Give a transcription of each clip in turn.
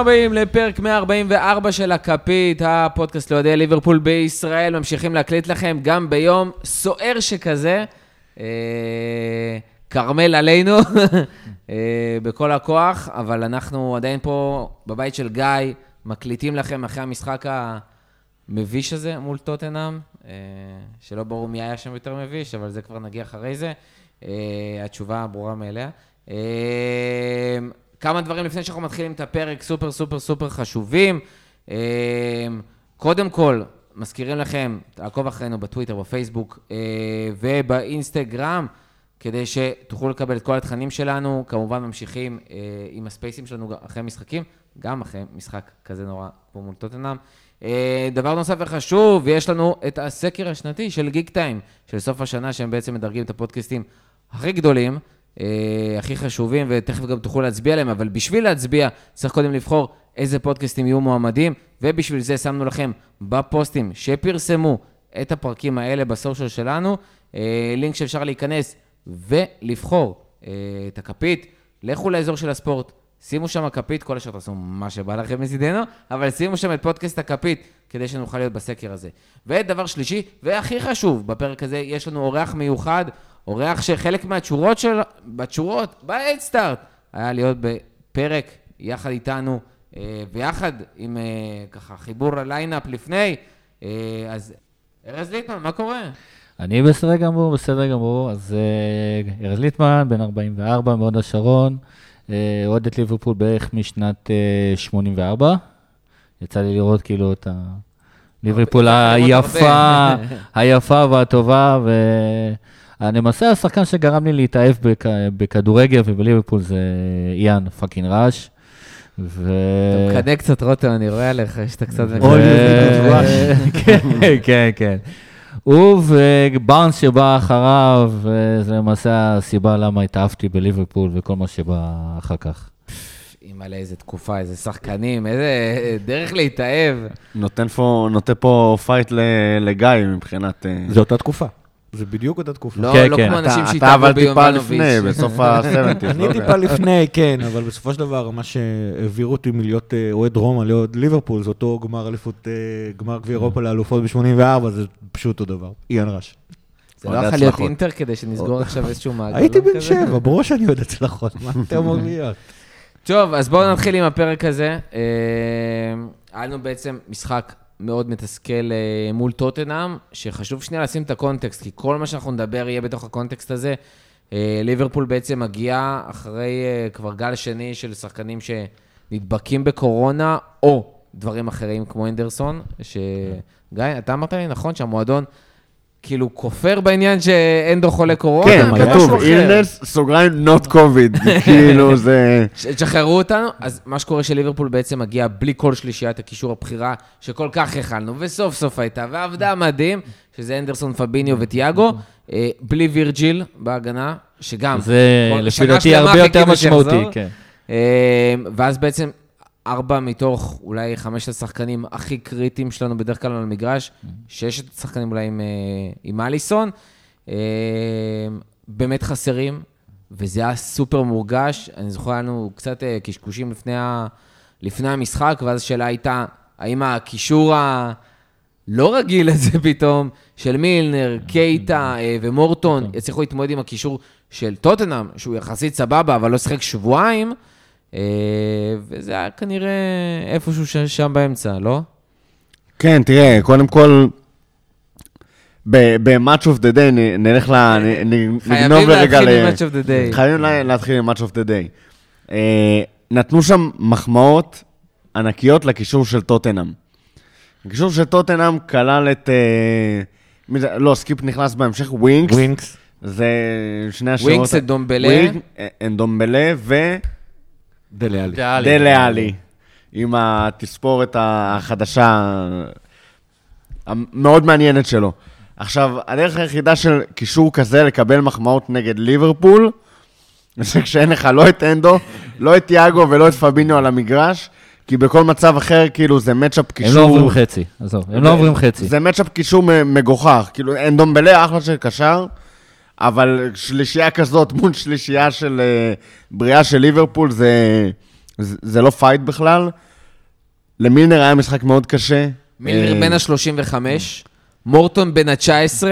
הבאים לפרק 144 של הכפית, הפודקאסט לאוהדי ליברפול בישראל. ממשיכים להקליט לכם גם ביום סוער שכזה. אה, כרמל עלינו, אה, בכל הכוח, אבל אנחנו עדיין פה בבית של גיא, מקליטים לכם אחרי המשחק המביש הזה מול טוטנאם, אה, שלא ברור מי היה שם יותר מביש, אבל זה כבר נגיע אחרי זה. התשובה ברורה מאליה. כמה דברים לפני שאנחנו מתחילים את הפרק, סופר סופר סופר חשובים. אמ, קודם כל, מזכירים לכם, תעקוב אחרינו בטוויטר, בפייסבוק אה, ובאינסטגרם, כדי שתוכלו לקבל את כל התכנים שלנו. כמובן, ממשיכים אה, עם הספייסים שלנו אחרי משחקים, גם אחרי משחק כזה נורא כמו מול טוטנאם. אה, דבר נוסף וחשוב, יש לנו את הסקר השנתי של גיק טיים, של סוף השנה, שהם בעצם מדרגים את הפודקאסטים הכי גדולים. אה, הכי חשובים, ותכף גם תוכלו להצביע עליהם, אבל בשביל להצביע צריך קודם לבחור איזה פודקאסטים יהיו מועמדים, ובשביל זה שמנו לכם בפוסטים שפרסמו את הפרקים האלה בסושיאל שלנו, אה, לינק שאפשר להיכנס ולבחור אה, את הכפית. לכו לאזור של הספורט, שימו שם כפית, כל השאר תעשו מה שבא לכם מצידנו, אבל שימו שם את פודקאסט הכפית, כדי שנוכל להיות בסקר הזה. ודבר שלישי, והכי חשוב, בפרק הזה יש לנו אורח מיוחד, אורח שחלק מהתשורות של... בתשורות, באדסטארט, היה להיות בפרק יחד איתנו, אה, ויחד עם אה, ככה חיבור לליינאפ לפני. אה, אז ארז ליטמן, מה קורה? אני בסדר גמור, בסדר גמור. אז ארז ליטמן, בן 44, מהוד השרון, אוהד את ליברפול בערך משנת 84. יצא לי לראות כאילו את ה... ליברפול היפה, היפה והטובה, ו... למעשה השחקן שגרם לי להתאהב בכ... בכדורגל ובליברפול זה איאן fucking ראש. ו... אתה מקנא קצת, רותם, אני רואה עליך, שאתה קצת... כן, כן, כן. הוא ובארנס שבא אחריו, זה למעשה הסיבה למה התאהבתי בליברפול וכל מה שבא אחר כך. אימא'לה, איזה תקופה, איזה שחקנים, איזה דרך להתאהב. נותן פה fight לגיא מבחינת... אה, זה אותה תקופה. זה בדיוק אותה תקופה. לא, כן, לא כן. כמו אנשים שהתאהבו ביומנוביץ'. אתה אבל טיפה לפני, בסוף ה-70. אני לא טיפה לפני, כן, אבל בסופו של דבר, מה שהעבירו אותי מלהיות אה, אוהד רומא להיות ליברפול, זה אותו גמר אליפות, אה, גמר גביע אירופה לאלופות ב-84, זה פשוט אותו דבר. איאן ראש. זה לא יכול להיות אינטר כדי שנסגור עכשיו איזשהו מעגל. הייתי בן שבע, ברור שאני יודע הצלחות, מה אתה אמור להיות? טוב, אז בואו נתחיל עם הפרק הזה. אה, היה לנו בעצם משחק מאוד מתסכל אה, מול טוטנאם, שחשוב שנייה לשים את הקונטקסט, כי כל מה שאנחנו נדבר יהיה בתוך הקונטקסט הזה. אה, ליברפול בעצם מגיעה אחרי אה, כבר גל שני של שחקנים שנדבקים בקורונה, או דברים אחרים כמו אנדרסון, שגיא, אתה אמרת לי, נכון, שהמועדון... כאילו כופר בעניין שאנדו חולה קורונה, כן, כתוב, אילנס, סוגריים, not covid, כאילו זה... תשחררו אותנו, אז מה שקורה שליברפול בעצם מגיע בלי כל שלישיית הקישור הבחירה שכל כך הכלנו, וסוף סוף הייתה, ועבדה מדהים, שזה אנדרסון, פביניו וטיאגו, אה, בלי וירג'יל בהגנה, שגם... זה לפי דעתי הרבה יותר משמעותי, כן. אה, ואז בעצם ארבע מתוך אולי חמשת השחקנים הכי קריטיים שלנו בדרך כלל על המגרש, ששת השחקנים אולי עם, אה, עם אליסון, אה, באמת חסרים, וזה היה סופר מורגש. אני זוכר, לנו קצת אה, קשקושים לפני, ה, לפני המשחק, ואז השאלה הייתה, האם הקישור הלא רגיל הזה פתאום, של מילנר, קייטה ומורטון, יצליחו להתמודד עם הקישור של טוטנאם, שהוא יחסית סבבה, אבל לא שיחק שבועיים, וזה היה כנראה איפשהו שם באמצע, לא? כן, תראה, קודם כל, ב-Match of the Day נלך ל... נגנוב לרגע ל... חייבים להתחיל עם Match of the Day. חייבים להתחיל עם Match of the Day. אה, נתנו שם מחמאות ענקיות לקישור של טוטנאם. הקישור של טוטנאם כלל את... אה, לא, סקיפ נכנס בהמשך, ווינקס. ווינקס. זה שני השעות... ווינקס, אנדומבלה. ווינקס, אנדומבלה, ו... דלה-עלי. דלה-עלי. עם התספורת החדשה המאוד מעניינת שלו. עכשיו, הדרך היחידה של קישור כזה לקבל מחמאות נגד ליברפול, זה כשאין לך לא את אנדו, לא את יאגו ולא את פביניו על המגרש, כי בכל מצב אחר, כאילו, זה מצ'אפ קישור... הם לא עוברים חצי, עזוב, הם לא עוברים חצי. זה מצ'אפ קישור מגוחך. כאילו, אנדומבלה, אחלה של קשר, אבל שלישייה כזאת מול שלישייה של uh, בריאה של ליברפול, זה, זה, זה לא fight בכלל. למילנר היה משחק מאוד קשה. מילנר אה, בן ה-35, מורטון בן ה-19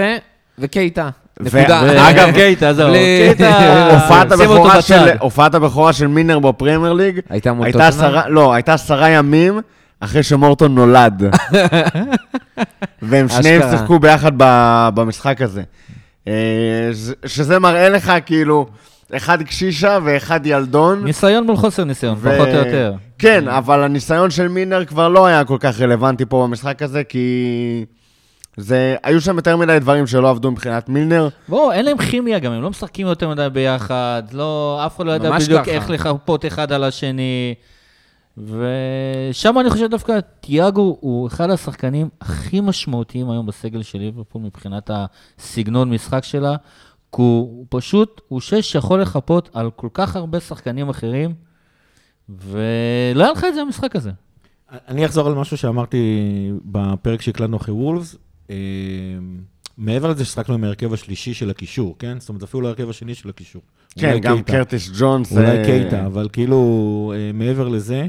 וקייטה. נקודה. ו- אגב, קייטה, זהו, קייטה, הופעת הבכורה. של- מילנר בפרמייר ליג, הייתה מול לא, הייתה עשרה ימים אחרי שמורטון נולד. והם שניהם. שיחקו ביחד במשחק הזה. אה, שזה מראה לך כאילו, אחד קשישה ואחד ילדון. ניסיון מול חוסר ניסיון, ו- פחות או יותר. כן, אבל הניסיון של מילנר כבר לא היה כל כך רלוונטי פה במשחק הזה, כי... זה, היו שם יותר מדי דברים שלא עבדו מבחינת מילנר. בואו, אין להם כימיה גם, הם לא משחקים יותר מדי ביחד, לא, אף אחד לא יודע בדיוק ככה. איך לחפות אחד על השני. ושם אני חושב דווקא תיאגו הוא אחד השחקנים הכי משמעותיים היום בסגל של ליברפול מבחינת הסגנון משחק שלה, כי הוא, פשוט, הוא שש שיכול לחפות על כל כך הרבה שחקנים אחרים, ולא היה לך את זה במשחק הזה. אני אחזור על משהו שאמרתי בפרק שהקלטנו אחרי וולפס. אה, מעבר לזה ששחקנו עם ההרכב השלישי של הקישור, כן? זאת אומרת, אפילו לא ההרכב השני של הקישור. כן, גם קייטה. קרטיס ג'ונס. אולי אה, קייטה, אבל כאילו, אה, מעבר לזה,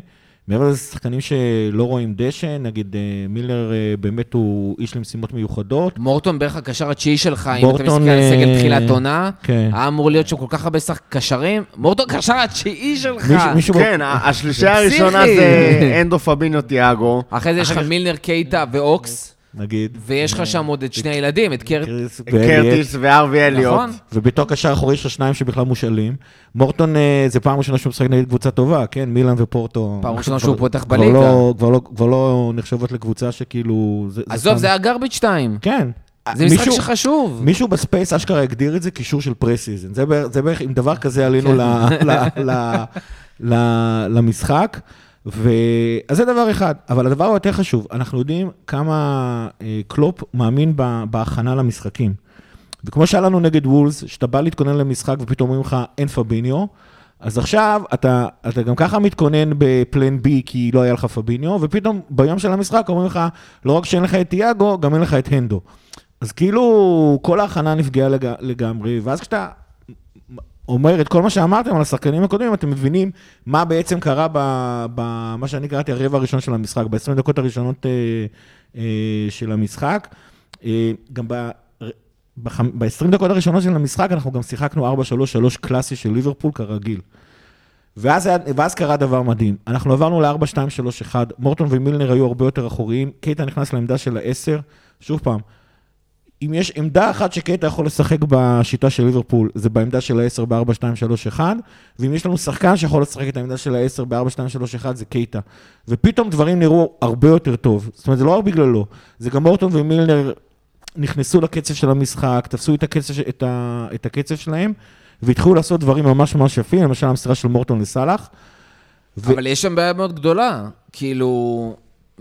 מעבר לזה, שחקנים שלא רואים דשא, נגיד אה, מילר אה, באמת הוא איש למשימות מיוחדות. מורטון בערך הקשר התשיעי שלך, אם אתה מסתכל על סגל תחילת עונה, כן. היה אמור להיות שם כל כך הרבה שחק קשרים. מורטון קשר התשיעי שלך. מישהו- מישהו- כן, ה- השלישייה זה הראשונה. זה אנדו פביניו תיאגו. אחרי זה יש לך מילנר, קייטה ואוקס, נגיד. ויש לך שם עוד את שני הילדים, את. קרטיס וארווי אליוט. נכון? ובתור קשר אחורי יש לך שניים שבכלל מושאלים. מורטון אה, זה פעם ראשונה שהוא משחק נגד קבוצה טובה, כן? מילאן ופורטו. פעם ראשונה שהוא פותח בליגה. לא- כבר לא- כבר לא נחשבות לקבוצה שכאילו... זה- עזוב, זה היה garbage 2. כן. זה משחק מישהו- שחשוב. מישהו ב space אשכרה הגדיר את זה קישור של preseason. זה בערך- זה בערך, עם דבר כזה עלינו ל- ל- ל- ל- למשחק. ו... אז זה דבר אחד, אבל הדבר היותר חשוב, אנחנו יודעים כמה אה, קלופ מאמין בהכנה למשחקים. וכמו שהיה לנו נגד וולס, שאתה בא להתכונן למשחק ופתאום אומרים לך אין פביניו, אז עכשיו אתה, אתה גם ככה מתכונן בפלן בי כי לא היה לך פביניו, ופתאום ביום של המשחק אומרים לך, לא רק שאין לך את תיאגו, גם אין לך את הנדו. אז כאילו כל ההכנה נפגעה לג... לגמרי, ואז כשאתה אומר את כל מה שאמרתם על השחקנים הקודמים, אתם מבינים מה בעצם קרה במה שאני קראתי הרבע הראשון של המשחק, ב-20 דקות הראשונות אה, אה, של המשחק. אה, גם ב... ב-20 דקות הראשונות של המשחק אנחנו גם שיחקנו 4-3-3 קלאסי של ליברפול כרגיל. ואז, היה, ואז קרה דבר מדהים, אנחנו עברנו ל-4-2-3-1, מורטון ומילנר היו הרבה יותר אחוריים, קייטה נכנס לעמדה של ה-10, שוב פעם, אם יש עמדה אחת שקייטה יכול לשחק בשיטה של ליברפול, זה בעמדה של ה-10 ב-4-2-3-1, ואם יש לנו שחקן שיכול לשחק את העמדה של ה-10 ב-4-2-3-1, זה קייטה. ופתאום דברים נראו הרבה יותר טוב. זאת אומרת, זה לא רק בגללו, זה גם מורטון ומילנר נכנסו לקצב של המשחק, תפסו את הקצב, את ה, את הקצב שלהם, והתחילו לעשות דברים ממש ממש יפים, למשל המסירה של מורטון לסאלח. ו- אבל יש שם בעיה מאוד גדולה. כאילו,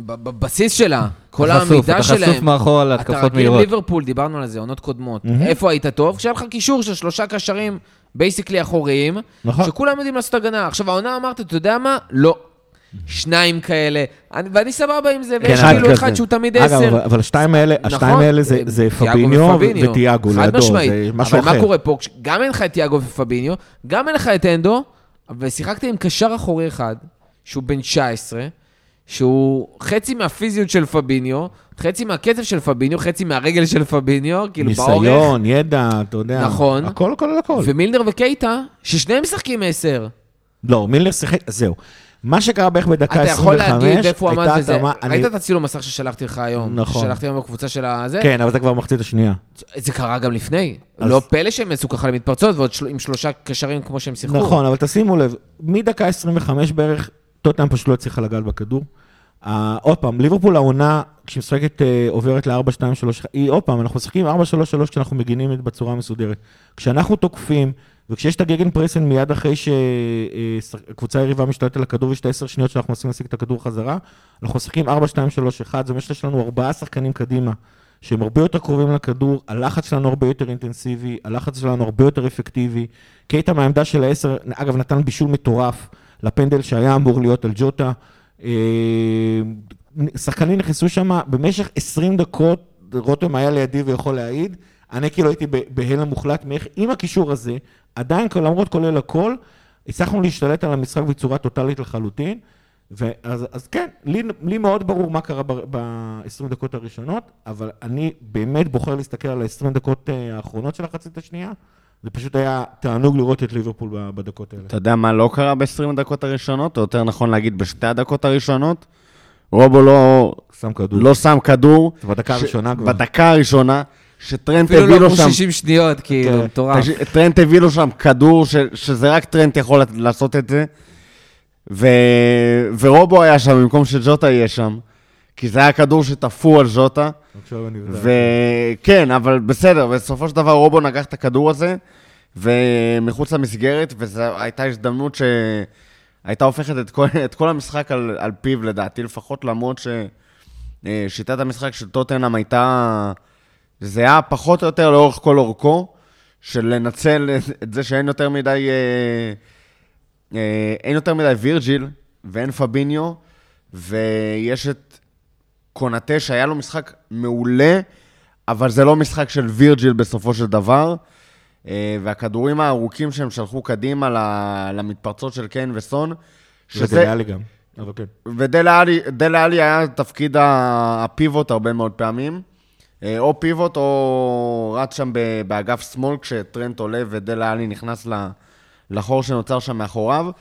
בבסיס שלה, כל חשוף, העמידה אתה חשוף שלהם. מאחור על אתה התקפות רגיל מהירות. ליברפול, דיברנו על זה, עונות קודמות. איפה היית טוב? כשהיה לך קישור של שלושה קשרים basically אחוריים, נכון. שכולם יודעים לעשות הגנה. עכשיו, העונה אמרת, אתה יודע מה? לא. שניים כאלה, אני- ואני סבבה עם זה, ויש אחד כאילו. אחד שהוא תמיד אגב, אבל- עשר. אבל השתיים האלה, השתיים נכון, האלה זה, זה פביניו. וטיאגו לידו, משמעית. זה משהו אבל אחר. מה קורה פה? גם אין לך את תיאגו ופביניו, גם אין לך את אנדו, ושיחקת עם קשר אחורי אחד, שהוא בן 19, שהוא חצי מהפיזיות של פביניו, חצי מהקצב של פביניו, חצי מהרגל של פביניו, כאילו באורך, ניסיון, ידע, אתה יודע. נכון. הכל, הכל, הכל. ומילנר וקייטה, ששניהם משחקים 10. לא, מילנר שיחק, זהו. מה שקרה בערך בדקה אתה 25, יכול להגיד איפה הוא עמד בזה. התאמה- אני- ראית את הצילום מסך ששלחתי לך היום? נכון. ששלחתי היום בקבוצה של הזה? כן, אבל זה כבר מחצית השנייה. זה קרה גם לפני. אז- לא פלא שהם יצאו ככה למתפרצות, ועוד של... עם שלושה קשרים כמו שהם שיחקו. נכון, אבל תשימו לב, מדקה 25 בערך, טוטנאם פשוט לא הצליחה לגעת בכדור. אה, עוד פעם, ליברפול העונה, כשהיא משחקת אה, עוברת ל-4, 2, 3, היא עוד פעם, אנחנו משחקים 4, 3, 3 כשאנחנו מגינים בצורה מסודרת. כשאנחנו תוקפים, וכשיש את הגגן פרסן מיד אחרי שקבוצה יריבה משתלטת על הכדור ויש את ה-10 שניות שאנחנו מנסים להשיג את הכדור חזרה, אנחנו משחקים 4, 2, 3, 1, זה אומר שיש לנו ארבעה שחקנים קדימה. שהם הרבה יותר קרובים לכדור, הלחץ שלנו הרבה יותר אינטנסיבי, הלחץ שלנו הרבה יותר אפקטיבי. קייטה מהעמדה של העשר, אגב, נתן בישול מטורף לפנדל שהיה אמור להיות על ג'וטה. אה, שחקנים נכנסו שם במשך 20 דקות, רותם היה לידי ויכול להעיד, אני כאילו הייתי ב- בהלם מוחלט מאיך עם הקישור הזה, עדיין, למרות כולל הכל, הצלחנו להשתלט על המשחק בצורה טוטאלית לחלוטין. ואז, אז כן, לי, לי מאוד ברור מה קרה ב-20 דקות הראשונות, אבל אני באמת בוחר להסתכל על ה-20 דקות אה, האחרונות של החצית השנייה. זה פשוט היה תענוג לראות את ליברפול בדקות האלה. אתה יודע מה לא קרה ב-20 הדקות הראשונות, או יותר נכון להגיד בשתי הדקות הראשונות? רובו לא, שם כדור. לא שם כדור. בדקה הראשונה כבר. בדקה הראשונה, שטרנט אפילו הביא לא לו עברו שם... 60 שניות, כאילו, כן. מטורף. טרנט הביא לו שם כדור, ש, שזה רק טרנט יכול לעשות את זה, ו, ורובו היה שם במקום שג'וטה יהיה שם, כי זה היה כדור שתפור על ג'וטה. וכן, אבל בסדר, בסופו של דבר רובו נגח את הכדור הזה, ומחוץ למסגרת, וזו הייתה הזדמנות שהייתה הופכת את כל, את כל המשחק על, על פיו, לדעתי לפחות, למרות ששיטת המשחק של טוטנאם הייתה זהה פחות או יותר לאורך כל אורכו, של לנצל את זה שאין יותר מדי, אה, אה, אין יותר מדי וירג'יל ואין פביניו, ויש את קונאטה שהיה לו משחק מעולה, אבל זה לא משחק של וירג'יל בסופו של דבר. אה, והכדורים הארוכים שהם שלחו קדימה למתפרצות של קיין וסון, שזה היה לי גם, אבל כן. ודלה עלי, עלי היה תפקיד הפיבוט הרבה מאוד פעמים. אה, או פיבוט או רץ שם באגף שמאל כשטרנט עולה ודלה עלי נכנס לחור שנוצר שם מאחוריו.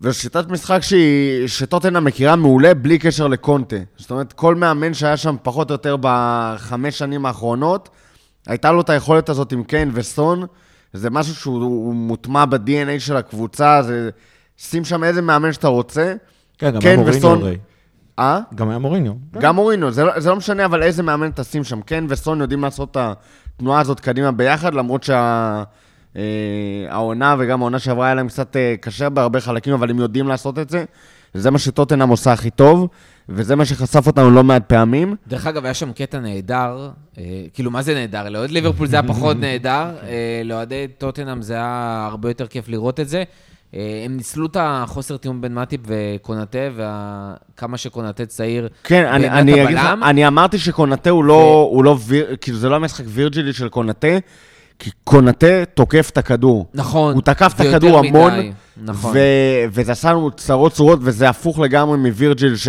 וזו שיטת משחק שהיא, שטוטנה מכירה מעולה בלי קשר לקונטה. זאת אומרת, כל מאמן שהיה שם פחות או יותר בחמש שנים האחרונות, הייתה לו את היכולת הזאת עם קיין וסון. זה משהו שהוא הוא מוטמע ב-DNA של הקבוצה, זה... שים שם איזה מאמן שאתה רוצה. כן, גם כן, היה מוריניו וסון- הרי. אה? גם היה מוריניו. גם מורינו, זה לא, זה לא משנה, אבל איזה מאמן תשים שם. כן וסון יודעים לעשות את התנועה הזאת קדימה ביחד, למרות שהעונה וגם העונה שעברה היה להם קצת אה, קשה בהרבה חלקים, אבל הם יודעים לעשות את זה. זה מה שטוטנאם עושה הכי טוב, וזה מה שחשף אותנו לא מעט פעמים. דרך אגב, היה שם קטע נהדר, אה, כאילו, מה זה נהדר? לאוהד ליברפול זה היה פחות נהדר, אה, לאוהדי טוטנאם זה היה הרבה יותר כיף לראות את זה. אה, הם ניצלו את החוסר תיאום בין מאטיפ וקונאטה, וכמה שקונאטה צעיר כן, אני, אני, אגיד הבלם. אני אמרתי שקונאטה הוא לא, הוא לא ויר, כאילו זה לא המשחק וירג'ילי של קונאטה, כי קונאטה תוקף את הכדור. נכון. הוא תקף את הכדור מדי, המון, נכון. ו- וזה עשה לנו צרות צורות, וזה הפוך לגמרי מווירג'יל, ש...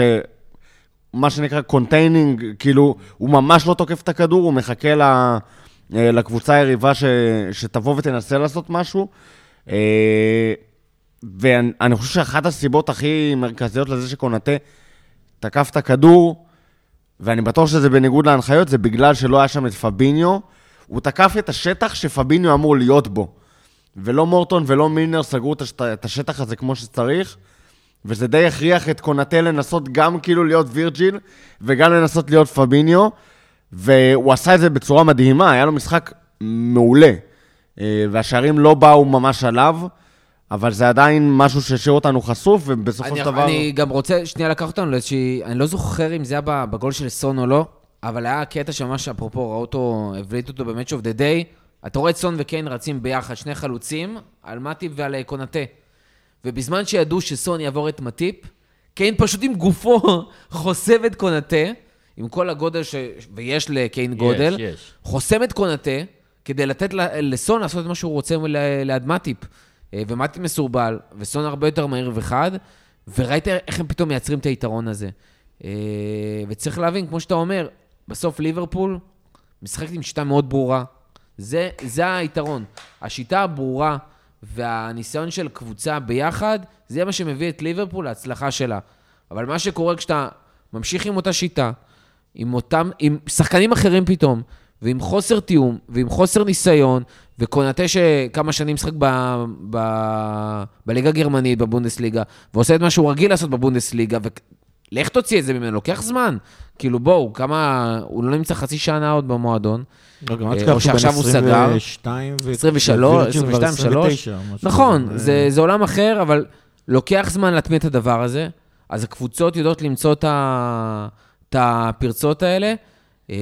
מה שנקרא containing, כאילו, הוא ממש לא תוקף את הכדור, הוא מחכה ל... אה, לקבוצה היריבה ש... שתבוא ותנסה לעשות משהו. אה, ואני אני חושב שאחת הסיבות הכי מרכזיות לזה שקונאטה תקף את הכדור, ואני בטוח שזה בניגוד להנחיות, זה בגלל שלא היה שם את פביניו. הוא תקף את השטח שפביניו אמור להיות בו. ולא מורטון ולא מילנר סגרו את השט- את השטח הזה כמו שצריך, וזה די הכריח את קונאטה לנסות גם כאילו להיות וירג'יל, וגם לנסות להיות פביניו, והוא עשה את זה בצורה מדהימה, היה לו משחק מעולה. אה, והשערים לא באו ממש עליו, אבל זה עדיין משהו שהשאיר אותנו חשוף, ובסופו של דבר... אני גם רוצה שנייה לקחת אותנו לאיזושהי... אני לא זוכר אם זה היה בגול של סון או לא, אבל היה קטע שממש, אפרופו, ראו אותו, הבליט אותו ב-Match of the Day. אתה רואה את סון וקיין רצים ביחד, שני חלוצים, על מטיפ ועל אה, קונאטה. ובזמן שידעו שסון יעבור את מטיפ, קיין פשוט עם גופו חוסם את קונאטה, עם כל הגודל ש... ויש לקיין גודל, יש, יש. חוסם את קונאטה, כדי לתת לסון לעשות את מה שהוא רוצה ל- ליד מטיפ. אה, ומטיפ מסורבל, וסון הרבה יותר מהיר וחד, וראית איך הם פתאום מייצרים את היתרון הזה. אה, וצריך להבין, כמו שאתה אומר, בסוף ליברפול משחקת עם שיטה מאוד ברורה. זה, זה היתרון. השיטה הברורה והניסיון של קבוצה ביחד, זה מה שמביא את ליברפול להצלחה שלה. אבל מה שקורה כשאתה ממשיך עם אותה שיטה, עם אותם, עם שחקנים אחרים פתאום, ועם חוסר תיאום, ועם חוסר ניסיון, וקונאטה שכמה שנים משחק ב, ב, בליגה הגרמנית, בבונדסליגה, ועושה את מה שהוא רגיל לעשות בבונדסליגה, ולך תוציא את זה ממנו, לוקח זמן. כאילו בואו, כמה, הוא לא נמצא חצי שנה עוד במועדון. לא, גם אה, או שעכשיו הוא סגר. 22 ו... 23, וירג'יל כבר 22, 23. 29, משהו נכון, כזה. זה, זה עולם אחר, אבל לוקח זמן להטמיע את הדבר הזה. אז הקבוצות יודעות למצוא את, ה, את הפרצות האלה, אה,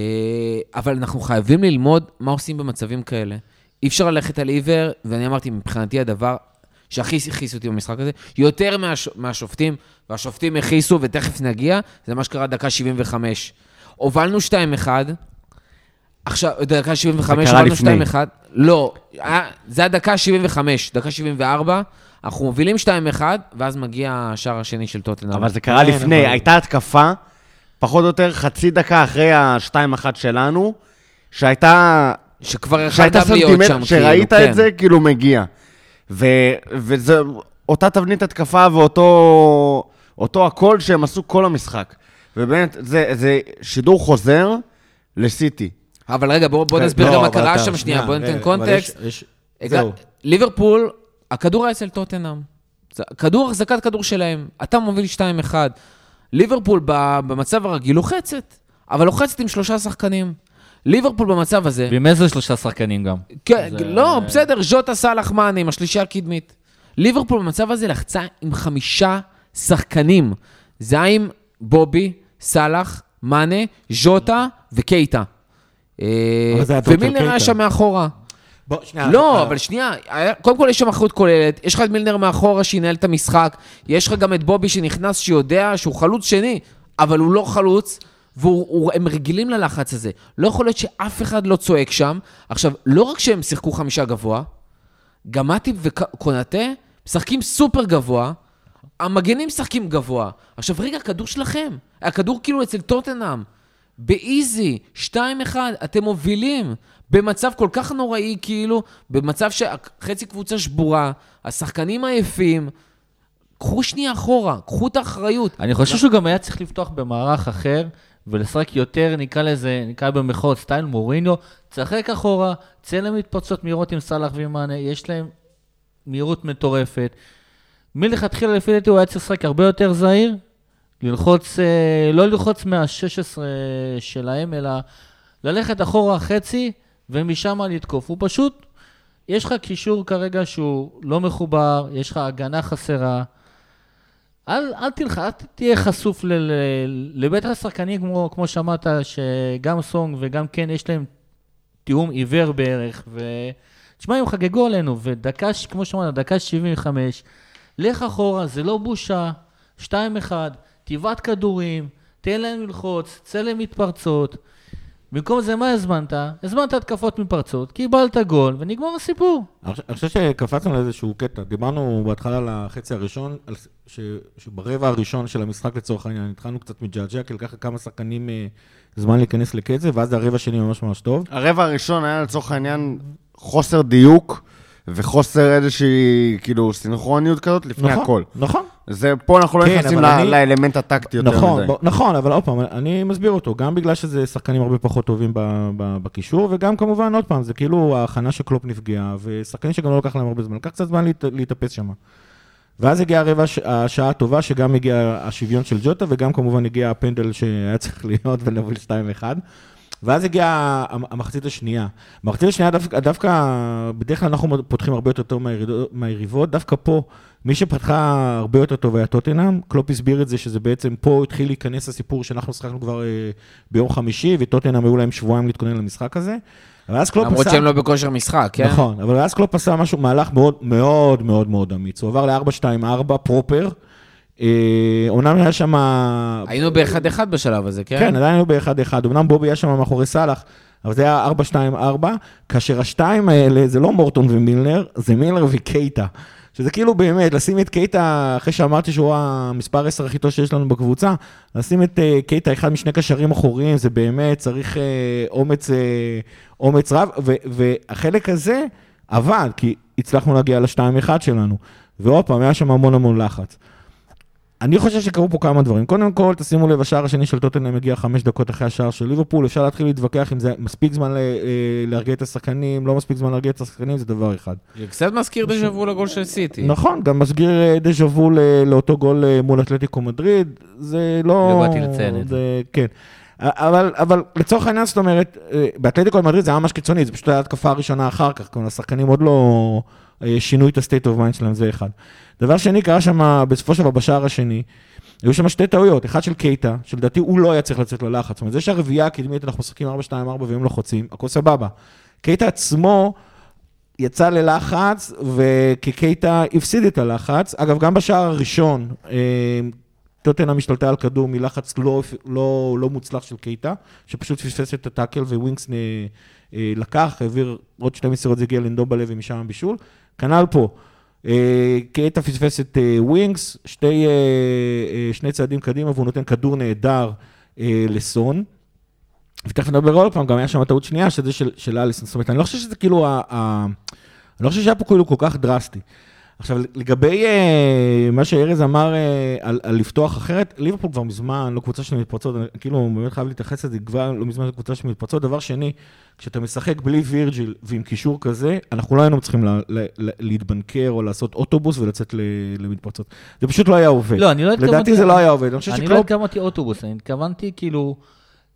אבל אנחנו חייבים ללמוד מה עושים במצבים כאלה. אי אפשר ללכת על עיוור, ואני אמרתי, מבחינתי הדבר שהכי הכעיס אותי במשחק הזה, יותר מהש, מהשופטים, והשופטים הכעיסו, ותכף נגיע, זה מה שקרה דקה 75. הובלנו 2-1, עכשיו, דקה 75, זה קרה הובלנו לפני. 2-1. לא, היה- זה היה דקה 75, דקה 74, אנחנו מובילים 2-1, ואז מגיע השער השני של טוטנאם. אבל זה קרה כן, לפני, אבל- הייתה התקפה, פחות או יותר חצי דקה אחרי ה-2-1 שלנו, שהייתה שכבר יכלת שהייתה להיות סנטימטר, שם, שראית כאילו, את זה, כאילו מגיע. ו, וזה אותה תבנית התקפה ואותו אותו הקול שהם עשו כל המשחק. ובאמת, זה, זה שידור חוזר לסיטי. אבל רגע, בואו בוא כן, נסביר לא, גם מה קרה שם שנייה, בואו ניתן קונטקסט. יש- יש- הגע- זהו. ליברפול, הכדור היה אצל טוטנאם. כדור, החזקת כדור שלהם. אתה מוביל 2-1. ליברפול במצב הרגיל לוחצת, אבל לוחצת עם שלושה שחקנים. ליברפול במצב הזה, ועם איזה שלושה שחקנים גם. כן, זה- לא, בסדר, ז'וטה סאלח מאנה עם השלישייה הקדמית. ליברפול במצב הזה לחצה עם חמישה שחקנים. זה היה עם בובי, סאלח, מאנה, ז'וטה וקייטה. אה, ומילנר היה. שם מאחורה. בוא, שנייה. לא, אה, אבל שנייה, קודם כל יש שם אחריות כוללת, יש לך את מילנר מאחורה שינהל את המשחק, יש לך גם את בובי שנכנס שיודע שהוא חלוץ שני, אבל הוא לא חלוץ, והם רגילים ללחץ הזה. לא יכול להיות שאף אחד לא צועק שם. עכשיו, לא רק שהם שיחקו חמישה גבוה, גם מאטיב וקונאטה משחקים סופר גבוה, המגנים משחקים גבוה. עכשיו, רגע, הכדור שלכם. הכדור כאילו אצל טוטנאם. באיזי, 2-1, אתם מובילים. במצב כל כך נוראי, כאילו, במצב שחצי קבוצה שבורה, השחקנים עייפים. קחו שנייה אחורה, קחו את האחריות. אני חושב שהוא גם היה צריך לפתוח במערך אחר ולשחק יותר, נקרא לזה, נקרא במחאות סטייל מוריניו, תשחק אחורה, צא להם מתפרצות מהירות עם סאלח ועם מאנה, יש להם מהירות מטורפת. מלכתחילה לפי דעתי הוא היה צריך לשחק הרבה יותר זהיר, ללחוץ, אה, לא ללחוץ מה-16 שלהם, אלא ללכת אחורה חצי ומשם לתקוף. הוא פשוט, יש לך קישור כרגע שהוא לא מחובר, יש לך הגנה חסרה. אל, אל תלך, אל תהיה חשוף ל- ל- לבית השחקנים, כמו, כמו שאמרת, שגם סונג וגם כן, יש להם תיאום עיוור בערך. ו... תשמע, הם חגגו עלינו, ודקה, כמו שאמרת, דקה 75, לך אחורה, זה לא בושה, 2-1, תבעט כדורים, תן להם ללחוץ, צא להם מתפרצות. במקום זה, מה הזמנת? הזמנת התקפות מתפרצות, קיבלת גול, ונגמר הסיפור. אני חושב- שקפצנו לאיזשהו קטע. דיברנו בהתחלה על החצי הראשון, על ש- שברבע הראשון של המשחק לצורך העניין, התחלנו קצת מג'עג'ע, כי לקח לכמה שחקנים אה, זמן להיכנס לקצב, ואז הרבע השני ממש ממש טוב. הרבע הראשון היה לצורך העניין חוסר דיוק וחוסר איזושהי, כאילו, סינכרוניות כזאת לפני נכון, הכל. נכון. זה, פה אנחנו לא כן, נכנסים אבל ל- אני- לאלמנט הטקטי יותר נכון, מדי. ב- נכון, אבל עוד פעם, אני מסביר אותו, גם בגלל שזה שחקנים הרבה פחות טובים ב- ב- בקישור, וגם כמובן, עוד פעם, זה כאילו ההכנה של קלופ נפגעה, ושחקנים שגם לא לקח להם הרבה זמן, לקח קצת זמן להת- להתאפס שם. ואז הגיעה הרבע, הש- השעה הטובה, שגם הגיע השוויון של ג'וטה, וגם כמובן הגיע הפנדל שהיה צריך להיות ולהוביל 2-1. ואז הגיעה המ- המחצית השנייה. המחצית השנייה דווקא, דווקא, בדרך כלל אנחנו פותחים הרבה יותר טוב מהיריבות, דווקא פה, מי שפתחה הרבה יותר טוב היה טוטנאם, קלופ הסביר את זה שזה בעצם, פה התחיל להיכנס הסיפור שאנחנו שחקנו כבר אה, ביום חמישי, וטוטנאם היו להם שבועיים להתכונן למשחק הזה. ואז קלופ למרות עשה... שהם לא בכושר משחק, כן? נכון, אבל אז קלופ עשה משהו, מהלך מאוד מאוד מאוד מאוד אמיץ. הוא עבר ל-4-2-4 proper. אה, אומנם היה שם... היינו באחד-אחד בשלב הזה, כן? כן, עדיין היו באחד-אחד. אומנם בובי היה שם מאחורי סאלח, אבל זה היה 4-2-4, כאשר השתיים האלה זה לא מורטון ומילנר, זה מילנר וקייטה. שזה כאילו באמת, לשים את קייטה, אחרי שאמרתי שהוא המספר 10 הכי טוב שיש לנו בקבוצה, לשים את אה, קייטה אחד משני קשרים אחוריים, זה באמת צריך אה, אומץ, אה, אומץ רב, והחלק הזה עבד, כי הצלחנו להגיע ל-2-1 שלנו. ועוד פעם, היה שם המון המון לחץ. אני חושב שקרו פה כמה דברים. קודם כל, תשימו לב, השער השני של טוטנאם מגיע חמש דקות אחרי השער של ליברפול. אפשר להתחיל להתווכח אם זה מספיק זמן ל- אה, להרגיע את השחקנים, לא מספיק זמן להרגיע את השחקנים, זה דבר אחד. זה קצת מזכיר דז'ה וו לגול של סיטי. נכון, גם מסגיר אה, דז'ה וו לאותו גול אה, מול אתלטיקו מדריד, זה לא... לא באתי לציין זה. כן. אבל, אבל לצורך העניין, זאת אומרת, אה, באתלטיקו מדריד זה היה ממש קיצוני, זה פשוט היה התקפה הראשונה אחר כך, כלומר, השחקנים עוד לא אה, שינו את ה-state of mind שלהם, זה אחד. דבר שני, קרה שם, בסופו של דבר, בשער השני, היו שם שתי טעויות, אחד של קייטה, שלדעתי הוא לא היה צריך לצאת ללחץ. זאת אומרת, זה שהרביעייה הקדמית, אנחנו משחקים 4-2-4 והם לוחצים, הכל סבבה. קייטה עצמו יצא ללחץ, וכקייטה הפסיד את הלחץ. אגב, גם בשער הראשון, אה, טוטנאם השתלטה על כדור מלחץ לא, לא, לא מוצלח של קייטה, שפשוט פספס את הטאקל ווינקס אה, לקח, העביר עוד שתי מסירות, זה הגיע לנדומבלה ומשם הבישול. כנ"ל פה. אה, קייטה פספס את אה, ווינקס, שתי, אה, אה, שני צעדים קדימה, והוא נותן כדור נהדר אה, לסון. ותכף נדבר עוד פעם, גם היה שם טעות שנייה, שזה של, של אליסון. זאת אומרת, אני לא חושב שזה כאילו, ה, ה, אני לא חושב שהיה פה כאילו כל כך דרסטי. עכשיו, לגבי uh, מה שארז אמר uh, על, על לפתוח אחרת, ליברפול כבר מזמן לא קבוצה של מתפרצות, אני כאילו באמת חייב להתייחס לזה, כבר לא מזמן קבוצה של מתפרצות. דבר שני, כשאתה משחק בלי וירג'יל ועם קישור כזה, אנחנו לא היינו צריכים לה, לה, לה, להתבנקר או לעשות אוטובוס ולצאת ל, למתפרצות. זה פשוט לא היה עובד. לא, אני לא התכוונתי... לדעתי זה לא היה עובד. אני אני לא שקלופ... התכוונתי אוטובוס, אני התכוונתי כאילו,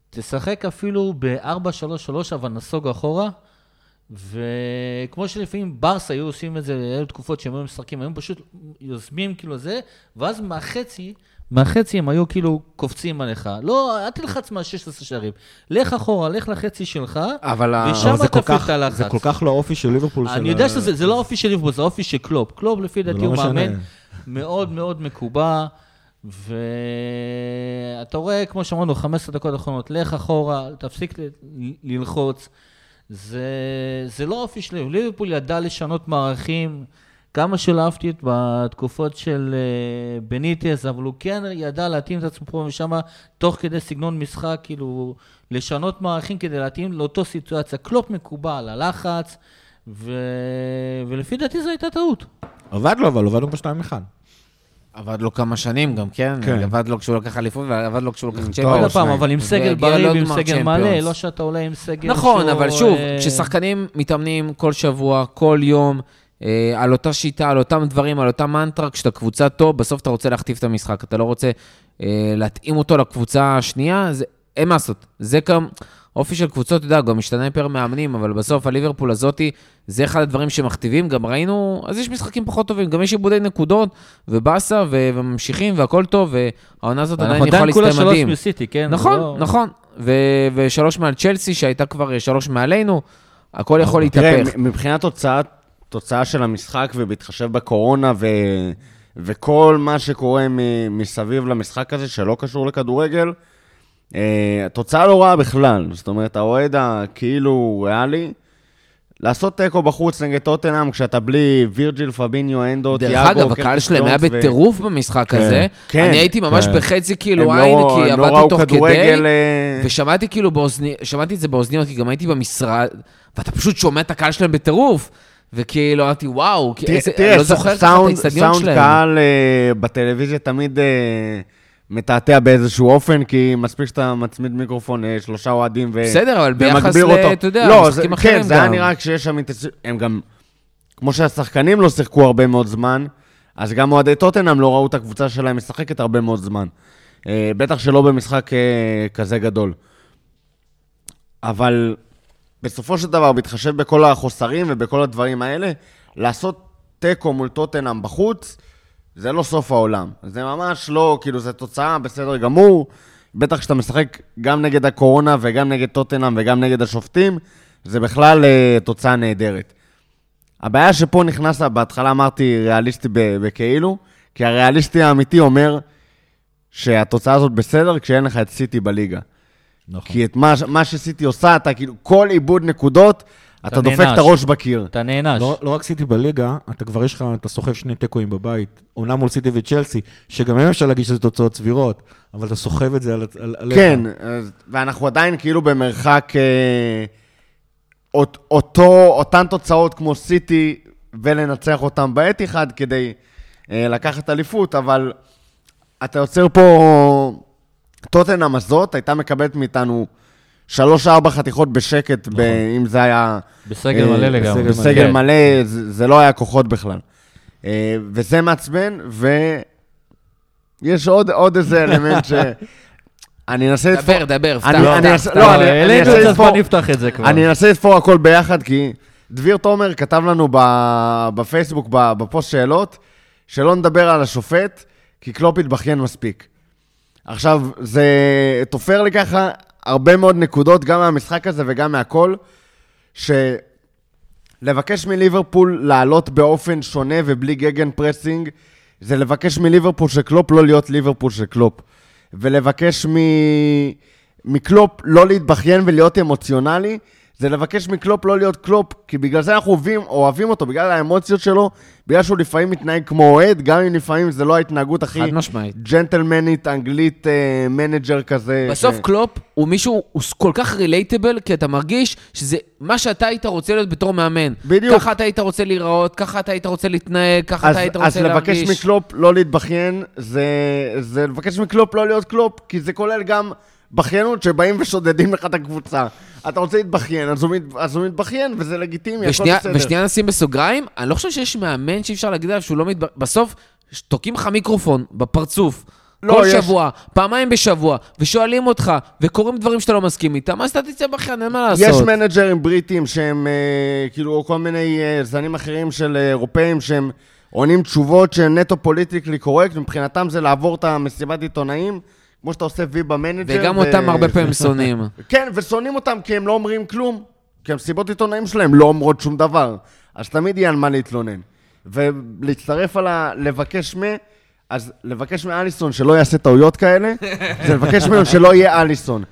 תשחק אפילו ב-4-3-3, אבל נסוג אחורה, וכמו שלפעמים ברסה היו עושים את זה, היו תקופות שהם היו משחקים, היו פשוט יוזמים כאילו זה, ואז מהחצי, מהחצי הם היו כאילו קופצים עליך. לא, אל תלחץ מה-16 שערים. לך אחורה, לך לחצי שלך, אבל ה- ושם תפעיל את הלחץ. זה כל כך לא אופי של ליברפול. של אני ה- יודע שזה זה לא האופי של ליברפול, זה האופי של קלופ. קלופ, לפי זה דעתי, לא הוא משנה. מאמן מאוד מאוד מקובע, ואתה רואה, כמו שאמרנו, 15 דקות האחרונות, לך אחורה, תפסיק ל- ללחוץ. זה, זה לא אופי של ליברפול. ידע לשנות מערכים, כמה שלא אהבתי את בתקופות של אה, בניטס, אבל הוא כן ידע להתאים את עצמו פה ושם, תוך כדי סגנון משחק, כאילו, לשנות מערכים כדי להתאים לאותו סיטואציה. קלופ מקובע על הלחץ, ו... ולפי דעתי זו הייתה טעות. עבד לו, אבל עבד לו בשתיים אחד. עבד לו כמה שנים גם, כן? כן. עבד לו כשהוא לקח אליפות, ועבד לו כשהוא לקח צ'מפיונס. עוד פעם. אבל עם סגל בריא ועם סגל מלא. לא שאתה עולה עם סגל נכון, שהוא, אבל שוב, אה, כששחקנים מתאמנים כל שבוע, כל יום, אה, על אותה שיטה, על אותם דברים, על אותה מנטרה, כשאתה קבוצה טוב, בסוף אתה רוצה להכתיב את המשחק. אתה לא רוצה אה, להתאים אותו לקבוצה השנייה, זה, אין מה לעשות. זה גם, אופי של קבוצות, אתה יודע, גם משתנה פר מאמנים, אבל בסוף הליברפול הזאתי, זה אחד הדברים שמכתיבים. גם ראינו, אז יש משחקים פחות טובים, גם יש עיבודי נקודות, ובאסה, ו- וממשיכים, והכל טוב, והעונה הזאת עדיין אנחנו יכולה עדיין כולה להסתיים שלוש מדהים. מסיטי, כן? נכון, לא- נכון. ו- ושלוש מעל צ'לסי, שהייתה כבר שלוש מעלינו, הכל יכול תראה, להתהפך. מ- מבחינת תוצאה, תוצאה של המשחק ובהתחשב בקורונה ו... וכל מה שקורה מ- מסביב למשחק הזה, שלא קשור לכדורגל, אה, התוצאה לא רעה בכלל. זאת אומרת, האוהד הכאילו ריאלי, לעשות תיקו בחוץ נגד טוטנאם כשאתה בלי וירג'יל, פביניו, אנדו, דרך תיאגו, אגב, הקהל שלהם היה ו- בטירוף במשחק כן, הזה. כן, אני הייתי ממש כן. בחצי כאילו לא- עין, כי לא עבדתי תוך כדי, אה, ושמעתי כאילו באוזני, שמעתי את זה באוזניות, כי גם הייתי במשרד, ואתה פשוט שומע את הקהל שלהם בטירוף. וכאילו אמרתי, וואו, תראה- איזה- תראה, אני לא זוכר את סאונד- האיצטדיון סאונד שלהם. קהל אה, בטלוויזיה תמיד מתעתע באיזשהו אופן, כי מספיק שאתה מצמיד מיקרופון אה, שלושה אוהדים ו... בסדר, אבל ביחס ל... אתה יודע, לא, משחקים זה- אחרים כן, זה היה גם. נראה כשיש שם... הם גם... כמו שהשחקנים לא שיחקו הרבה מאוד זמן, אז גם אוהדי טוטנאם לא ראו את הקבוצה שלהם משחקת הרבה מאוד זמן. אה, בטח שלא במשחק אה, כזה גדול. אבל בסופו של דבר, בהתחשב בכל החוסרים ובכל הדברים האלה, לעשות תיקו מול טוטנאם בחוץ, זה לא סוף העולם. זה ממש לא, כאילו, זו תוצאה בסדר גמור. בטח כשאתה משחק גם נגד הקורונה וגם נגד טוטנאם וגם נגד השופטים, זה בכלל אה, תוצאה נהדרת. הבעיה שפה נכנס, בהתחלה אמרתי ריאליסטי בכאילו, כי הריאליסטי האמיתי אומר שהתוצאה הזאת בסדר כשאין לך את סיטי בליגה. נכון. כי את מה, מה שסיטי עושה, אתה כאילו, כל עיבוד נקודות, אתה דופק. את הראש בקיר. אתה נענש. לא, לא רק סיטי בליגה, אתה כבר יש לך, אתה סוחב שני תיקואים בבית. עונה מול סיטי וצ'לסי, שגם היום אפשר להגיד שזה תוצאות סבירות, אבל אתה סוחב את זה על. כן, אז- ואנחנו עדיין כאילו במרחק אה, אות, אותו, אותן תוצאות כמו סיטי, ולנצח אותם בעת אחד כדי אה, לקחת אליפות, אבל אתה יוצר פה... טוטנאם הזאת הייתה מקבלת מאיתנו שלוש-ארבע חתיכות בשקט, ב, אם זה היה... בסגל אה, מלא לגמרי. בסגל כן. מלא, זה, זה לא היה כוחות בכלל. אה, וזה מעצבן, ויש עוד, עוד איזה אלמנט ש... אני אנסה לתפור... דבר, דבר, פתח, פתח, אעשה- פתח. לא, אני- לתפור- בוא נפתח את זה כבר. אני אנסה לתפור הכל ביחד, כי דביר תומר כתב לנו ב- בפייסבוק, ב- בפוסט שאלות, שלא נדבר על השופט, כי קלופ התבכיין מספיק. עכשיו, זה תופר לי ככה הרבה מאוד נקודות, גם מהמשחק הזה וגם מהכל, שלבקש מליברפול לעלות באופן שונה ובלי גגן pressing, זה לבקש מליברפול של קלופ לא להיות ליברפול של קלופ. ולבקש מ... מקלופ לא להתבכיין ולהיות אמוציונלי, זה לבקש מקלופ לא להיות קלופ, כי בגלל זה אנחנו אוהבים, אוהבים אותו, בגלל האמוציות שלו, בגלל שהוא לפעמים מתנהג כמו אוהד, גם אם לפעמים זה לא ההתנהגות הכי חד משמעית. ג'נטלמנית, אנגלית, אה, manager כזה. בסוף ש- קלופ הוא מישהו, הוא כל כך relatable, כי אתה מרגיש שזה מה שאתה היית רוצה להיות בתור מאמן. בדיוק. ככה אתה היית רוצה להיראות, ככה אתה היית רוצה להתנהג, ככה אז, אתה היית אז רוצה לבקש להרגיש. מקלופ לא להתבכיין, זה, זה לבקש מקלופ לא להיות קלופ, כי זה כולל גם בכיינות שבאים ושודדים לך את הקבוצה. אתה רוצה להתבכיין, אז הוא, מתבכיין, וזה לגיטימי, הכל בסדר. ושנייה נשים בסוגריים, אני לא חושב שיש מאמן שאי אפשר להגיד עליו שהוא לא מתב... בסוף, תוקעים לך מיקרופון בפרצוף. לא, כל יש- שבוע, פעמיים בשבוע, ושואלים אותך, וקוראים דברים שאתה לא מסכים איתם, אז אתה תצא בכיין, אין מה לעשות. יש מנג'רים בריטים שהם, אה, כאילו, או כל מיני אה, זנים אחרים של אה, אירופאים שהם עונים תשובות שהן נטו politically correct, מבחינתם זה לעבור את המסיבת עיתונאים, כמו שאתה עושה וי ב manager. וגם ו- אותם הרבה פעמים שונאים. כן, ושונאים אותם כי הם לא אומרים כלום. כי המסיבות עיתונאים שלהם לא אומרות שום דבר. אז תמיד יהיה על מה להתלונן. ולהצטרף על ה... לבקש מ... אז לבקש מאליסון שלא יעשה טעויות כאלה, זה לבקש ממנו שלא יהיה אליסון.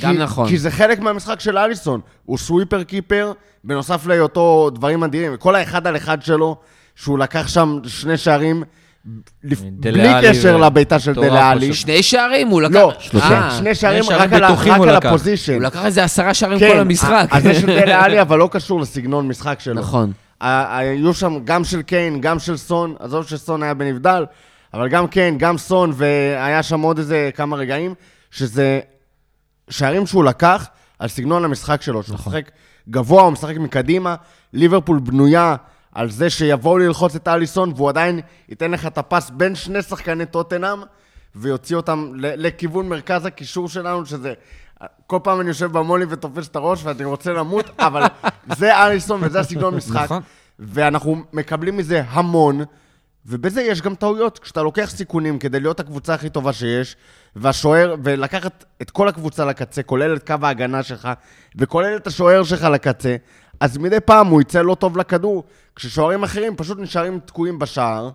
גם כי, נכון. כי זה חלק מהמשחק של אליסון. הוא סוויפר קיפר, בנוסף להיותו דברים אדירים. כל האחד על אחד שלו, שהוא לקח שם שני שערים, בלי קשר לביתה של. פשוט. שני שערים, הוא לקח... לא. אה, שני שערים רק על. הפוזיישן. הוא לקח איזה עשרה שערים כן, כל המשחק. אז זה של דלה עלי, אבל לא קשור לסגנון משחק שלו. נכון. היו שם גם של קיין, גם של סון, עזוב שסון היה בנבדל, אבל גם קיין, גם סון, והיה שם עוד איזה כמה רגעים, שזה שערים שהוא לקח על סגנון המשחק שלו, שהוא נכון. משחק גבוה, הוא משחק מקדימה, ליברפול בנויה על זה שיבואו ללחוץ את אליסון, והוא עדיין ייתן לך את הפס בין שני שחקני טוטנאם, ויוציא אותם לכיוון מרכז הקישור שלנו, שזה... כל פעם אני יושב במולי ותופס את הראש ואני רוצה למות, אבל זה אליסון וזה הסגנון משחק. נכון. ואנחנו מקבלים מזה המון, ובזה יש גם טעויות. כשאתה לוקח סיכונים כדי להיות הקבוצה הכי טובה שיש, והשוער, ולקחת את כל הקבוצה לקצה, כולל את קו ההגנה שלך, וכולל את השוער שלך לקצה, אז מדי פעם הוא יצא לא טוב לכדור, כששוערים אחרים פשוט נשארים תקועים בשער,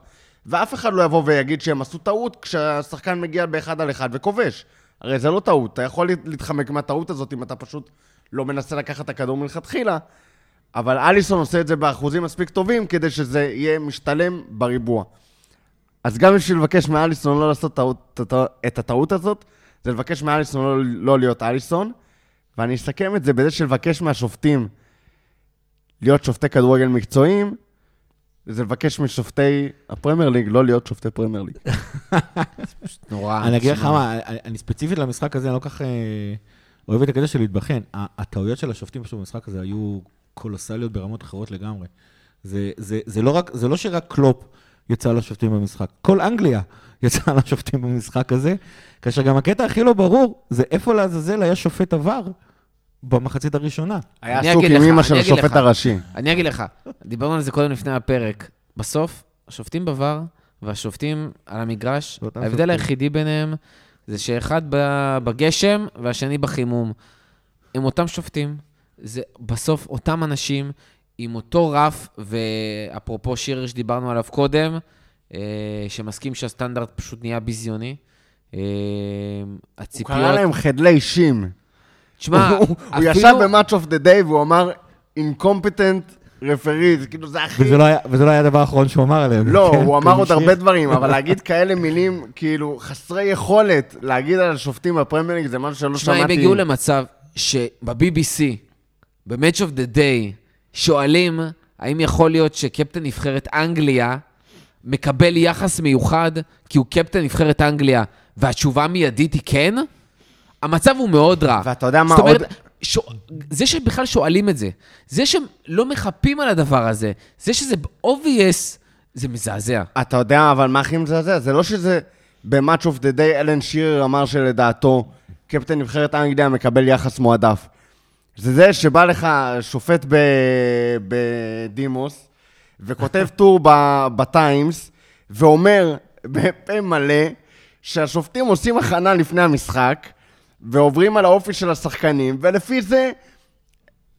ואף אחד לא יבוא ויגיד שהם עשו טעות כשהשחקן מגיע באחד על אחד וכובש. הרי זה לא טעות, אתה יכול להתחמק מהטעות הזאת אם אתה פשוט לא מנסה לקחת את הכדור מלכתחילה. אבל אליסון עושה את זה באחוזים מספיק טובים כדי שזה יהיה משתלם בריבוע. אז גם בשביל לבקש מאליסון לא לעשות טעות, את הטעות הזאת, זה לבקש מאליסון לא, לא להיות אליסון, ואני אסכם את זה בזה שלבקש מהשופטים להיות שופטי כדורגל מקצועיים, זה לבקש משופטי הפרמייר ליג לא להיות שופטי פרמייר ליג. נורא. אני אגיד לך. מה, אני ספציפית למשחק הזה, אני לא כל כך אה, אוהב את הקטע של להתבחן. הטעויות של השופטים פשוט במשחק הזה היו קולוסליות ברמות אחרות לגמרי. זה, זה, זה, לא רק, זה לא שרק קלופ יצא לשופטים במשחק, כל אנגליה יצאה לשופטים במשחק הזה, כאשר גם הקטע הכי לא ברור זה איפה לעזאזל היה שופט עבר במחצית הראשונה. היה אני עסוק אגיד עם אני של השופט. הראשי. אני אגיד לך, דיברנו על זה קודם לפני הפרק. בסוף, השופטים בVAR והשופטים על המגרש, אותם ההבדל. היחידי ביניהם זה שאחד בגשם והשני בחימום. הם אותם שופטים, זה בסוף אותם אנשים עם אותו רף, ואפרופו שיר שדיברנו עליו קודם, אה, שמסכים שהסטנדרט פשוט נהיה ביזיוני. אה, הוא הציפיות... קרא להם חדלי שים. תשמע, הוא הוא אפילו... ישב ב-Match of the Day והוא אמר, incompetent referee, זה כאילו זה הכי... וזה לא היה, וזה לא היה הדבר האחרון שהוא אמר עליהם. לא, כן? הוא אמר עוד כמי ש- הרבה דברים, אבל להגיד כאלה מילים, כאילו, חסרי יכולת להגיד על השופטים בפרמייר ליג, זה משהו שלא תשמע, אם שמעתי. הגיעו למצב שב-BBC, ב-Match of the Day, שואלים האם יכול להיות שקפטן נבחרת אנגליה מקבל יחס מיוחד כי הוא קפטן נבחרת אנגליה, והתשובה המיידית היא כן, המצב הוא מאוד רע. ואתה יודע מה אומרת, עוד- ש... זה שבכלל שואלים את זה, זה שהם לא מחפים על הדבר הזה, זה שזה obvious, זה מזעזע. אתה יודע, אבל מה הכי מזעזע? זה לא שזה ב-Match of the Day אלן שירר אמר שלדעתו קפטן נבחרת אנגליה מקבל יחס מועדף. זה זה שבא לך שופט בדימוס וכותב טור בטיימס ואומר בפה מלא שהשופטים עושים הכנה לפני המשחק ועוברים על האופי של השחקנים ולפי זה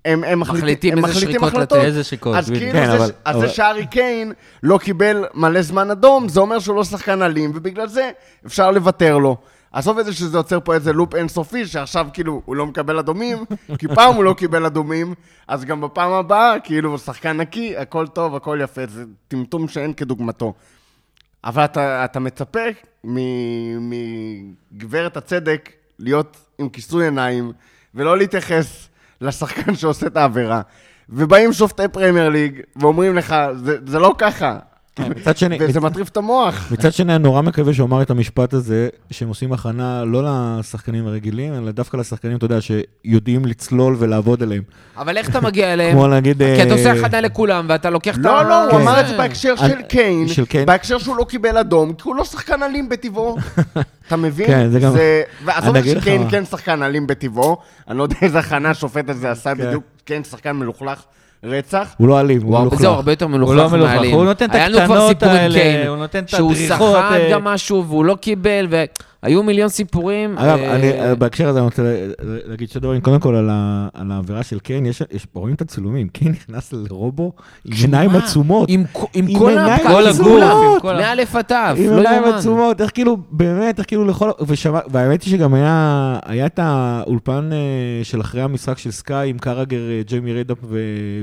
הם, הם מחליטים הם איזה מחליטים שריקות החלטות. לתת. איזה שריקות, אז. כאילו כן, זה, אבל- ש- אז אבל- זה שהארי קיין לא קיבל מלא זמן אדום, זה אומר שהוא לא שחקן אלים, ובגלל זה אפשר לוותר לו. עזוב את זה שזה יוצר פה איזה לופ אינסופי, שעכשיו כאילו הוא לא מקבל אדומים, כי פעם הוא לא קיבל אדומים, אז גם בפעם הבאה, כאילו, הוא שחקן נקי, הכל טוב, הכל יפה, זה טמטום שאין כדוגמתו. אבל אתה, אתה מצפה מגברת הצדק להיות עם כיסוי עיניים, ולא להתייחס לשחקן שעושה את העבירה. ובאים שופטי פרמייר ליג ואומרים לך, זה, זה לא ככה. מצד שני, וזה מטריף את המוח. מצד שני, אני נורא מקווה שהוא אמר את המשפט הזה, שהם עושים הכנה לא לשחקנים הרגילים, אלא דווקא לשחקנים, אתה יודע, שיודעים לצלול ולעבוד עליהם. אבל איך אתה מגיע אליהם? כמו להגיד... כי אתה אה, עושה הכנה לכולם, ואתה לוקח את ה... לא, לא, הוא כן. אמר את זה בהקשר של קיין, של קיין. בהקשר שהוא לא קיבל אדום, כי הוא לא שחקן אלים בטבעו. אתה מבין? כן, זה גם- ועזוב שקיין. כן שחקן אלים בטבעו, אני לא יודע איזה הכנה השופט הזה עשה כן. בדיוק, כן שחקן מלוכלך, רצח. הוא לא אלים, הוא מלוכלך. זהו, הרבה יותר הוא לא מלוכלך מהאלים. הוא נותן את הקטנות האלה, הוא נותן את שהוא הדריכות, סחט אה. גם משהו והוא לא קיבל, והיו מיליון סיפורים. אגב, אה, אני, אה, בהקשר הזה אני רוצה לה- להגיד שתי דברים. קודם כל, על העבירה של קיין, יש, יש- רואים את הצילומים, קיין נכנס לרובו עם עיניים? עצומות. עם עם עם כל. הגוף. מאלף עד תף, עם לא עיניים. עצומות, איך כאילו, באמת, איך כאילו לכל... ושמע, והאמת היא שגם היה, היה את האולפן אה, של אחרי המשחק של סקאי עם קרגר, ג'יימי רדאפ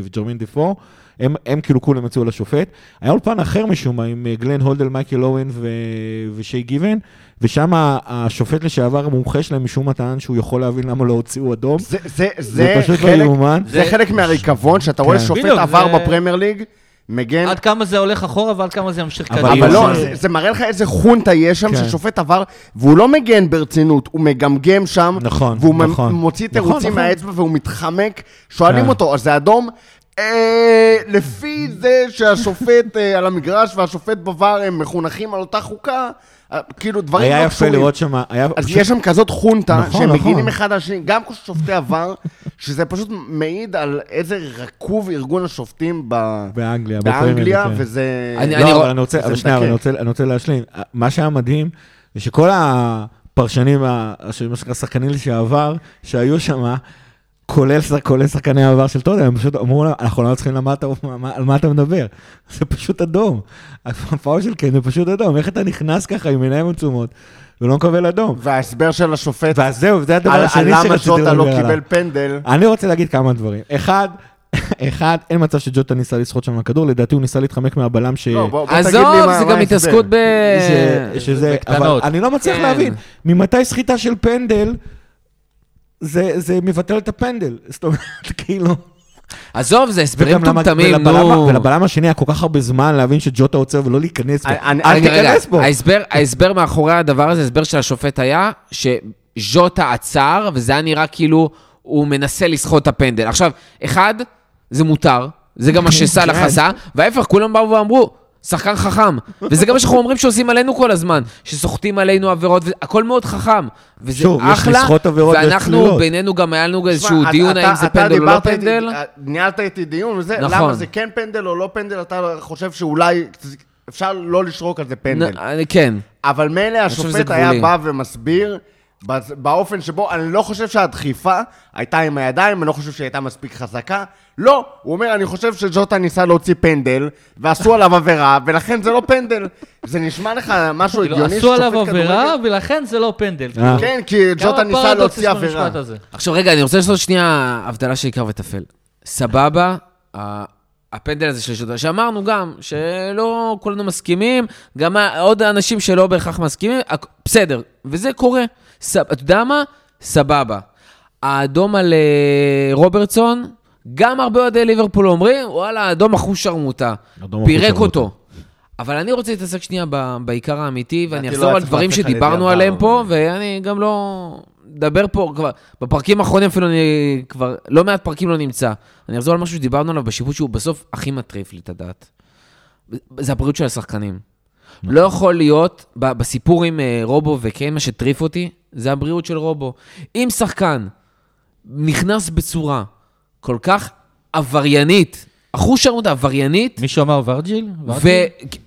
וג'רמין דפו, הם, הם כאילו כולם יצאו לשופט. היה אולפן אחר משום מה, עם אה, גלן הולדל, מייקל אוהן ו- ושי גיבן, ושם השופט לשעבר המומחה שלהם משום מה טען שהוא יכול להבין למה לא הוציאו אדום. זה- זה- זה זה פשוט לא חלק- יאומן. זה חלק מהריקבון, שאתה רואה כן. שופט בדיוק, עבר זה- בפרמייר ליג, מגן, עד כמה זה הולך אחורה ועד כמה זה ימשיך קדימה. אבל לא, זה- זה מראה לך איזה חונטה יש שם, כן. ששופט עבר, והוא לא מגן ברצינות, הוא מגמגם שם, נכון, והוא נכון. מוציא נכון, תירוצים נכון. מהאצבע והוא מתחמק, שואלים כן. אותו, אז זה אדום? אה, לפי זה שהשופט אה, על המגרש והשופט בVAR הם מחונכים על אותה חוקה, אה, כאילו דברים היה לא יפה קשורים. לראות שם, היה אז יש שם כזאת חונטה, נכון, שהם נכון. מגינים אחד על השני, גם שופטי עבר, שזה פשוט מעיד על איזה רקוב ארגון השופטים ב- באנגליה, באנגליה. וזה... אני- לא, רוא- אבל אני רוצה, שנייה, אני. רוצה, אני רוצה להשלים. מה שהיה מדהים, זה שכל הפרשנים, ה- של מה שנקרא שחקנים לשעבר, שהיו שם, כולל, כולל שחקני העבר של טוטנאם, הם פשוט אמרו להם, אנחנו לא צריכים למה אתה, מה- מה- על מה אתה מדבר. זה פשוט אדום. הפאול של קיין זה פשוט אדום. איך אתה נכנס ככה עם עיניים עצומות ולא מקבל אדום? וההסבר של השופט ואז זהו, זה הדבר על, השני על שרציתי למה לדבר ג'וטה עליו. לא קיבל פנדל. אני רוצה להגיד כמה דברים. אחד, אחד, אין מצב שג'וטה ניסה לסחוט שם הכדור, לדעתי הוא ניסה להתחמק מהבלם ש... לא, בוא, בוא תגיד לי עזוב, מה- זה מה גם ההסבר. התעסקות ב... ש- שזה, אבל בקטנות. אני לא מצליח כן. להבין, ממתי סחיטה של פנדל, זה, זה מבטל את הפנדל, זאת אומרת, כאילו... עזוב, זה הסברים מטומטמים, נו. ולבלם השני היה כל כך הרבה זמן להבין שג'וטה עוצר ולא להיכנס בו. אל תיכנס בו. ההסבר, ההסבר מאחורי הדבר הזה, ההסבר של השופט היה שז'וטה עצר, וזה היה נראה כאילו הוא מנסה לסחוט את הפנדל. עכשיו, אחד, זה מותר, זה גם מה שסאלח כן. עשה, וההפך, כולם באו ואמרו, שחקן חכם. וזה גם מה שאנחנו אומרים שעושים עלינו כל הזמן, שסוחטים עלינו עבירות, והכל מאוד חכם. וזה שוב, יש אחלה, לסחוט עבירות ויש ואנחנו. בינינו גם היה לנו איזשהו דיון אתה- האם זה אתה פנדל או לא פנדל. ניהלת איתי דיון וזה, נכון. למה זה כן פנדל או לא פנדל, אתה חושב שאולי אפשר לא לשרוק על זה פנדל. נ- אני- כן. אבל מילא השופט היה. בא ומסביר באופן שבו, אני לא חושב שהדחיפה הייתה עם הידיים, אני לא חושב שהיא הייתה מספיק חזקה. לא, הוא אומר, אני חושב שג'וטה ניסה להוציא פנדל, ועשו עליו עבירה, ולכן זה לא פנדל. זה נשמע לך משהו כאילו, הגיוני עשו עליו ששופט עבירה, כדורגל- ולכן זה לא פנדל. אה. כן, כי ג'וטה ניסה להוציא עבירה. עכשיו רגע, אני רוצה לעשות שנייה הבדלה של עיקר וטפל. סבבה, הפנדל הזה של שוטר, שאמרנו גם, שלא כולנו מסכימים, גם עוד אנשים שלא בהכרח מסכימים, בסדר, וזה קורה. ס- אתה יודע מה? סבבה. האדום על אה, רוברטסון, גם הרבה אוהדי ליברפול אומרים, וואלה, אדום אחוש שרמוטה. פירק אותו. אבל אני רוצה להתעסק שנייה ב- בעיקר האמיתי, ואני לדעתי אחזור לא על דברים שדיברנו עליהם. פה, ואני גם לא... מדבר פה כבר, בפרקים האחרונים אפילו אני כבר, לא מעט פרקים לא נמצא. אני אחזור על משהו שדיברנו עליו בשיפוט שהוא בסוף הכי מטריף לי את הדעת. זה הבריאות של השחקנים. לא יכול להיות, בסיפור עם אה, רובו וקיין, מה שטריף אותי, זה הבריאות של רובו. אם שחקן נכנס בצורה כל כך עבריינית, אחוז שרמוט עבריינית, מישהו אמר ורג'יל?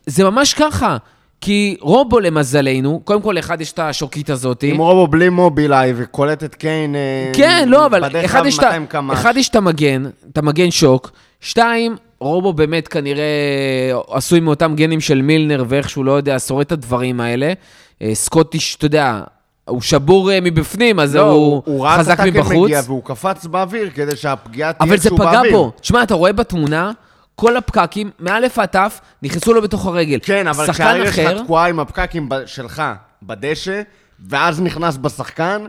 וזה ממש ככה. כי רובו, למזלנו, קודם כל, אחד, יש את השוקית הזאת. עם רובו בלי מובילאיי וקולט את קיין אה, כן, לא, אבל בדרך אחד כלל יש, את ה- 200 קמ"ש. אחד יש את המגן, את המגן שוק. שתיים, רובו באמת כנראה עשוי מאותם גנים של מילנר ואיכשהו, לא יודע, שורד את הדברים האלה. אה, סקוטיש, אתה יודע, הוא שבור אה, מבפנים, אז לא, הוא, הוא ראה את חזק הטאקל מבחוץ. מגיע והוא קפץ באוויר כדי שהפגיעה תהיה אבל זה פגע באוויר. בו. תשמע, אתה רואה בתמונה, כל הפקקים, מא' עד ת', נכנסו לו בתוך הרגל. כן, אבל כשהרגל שלך תקועה עם הפקקים שלך בדשא, ואז נכנס בשחקן,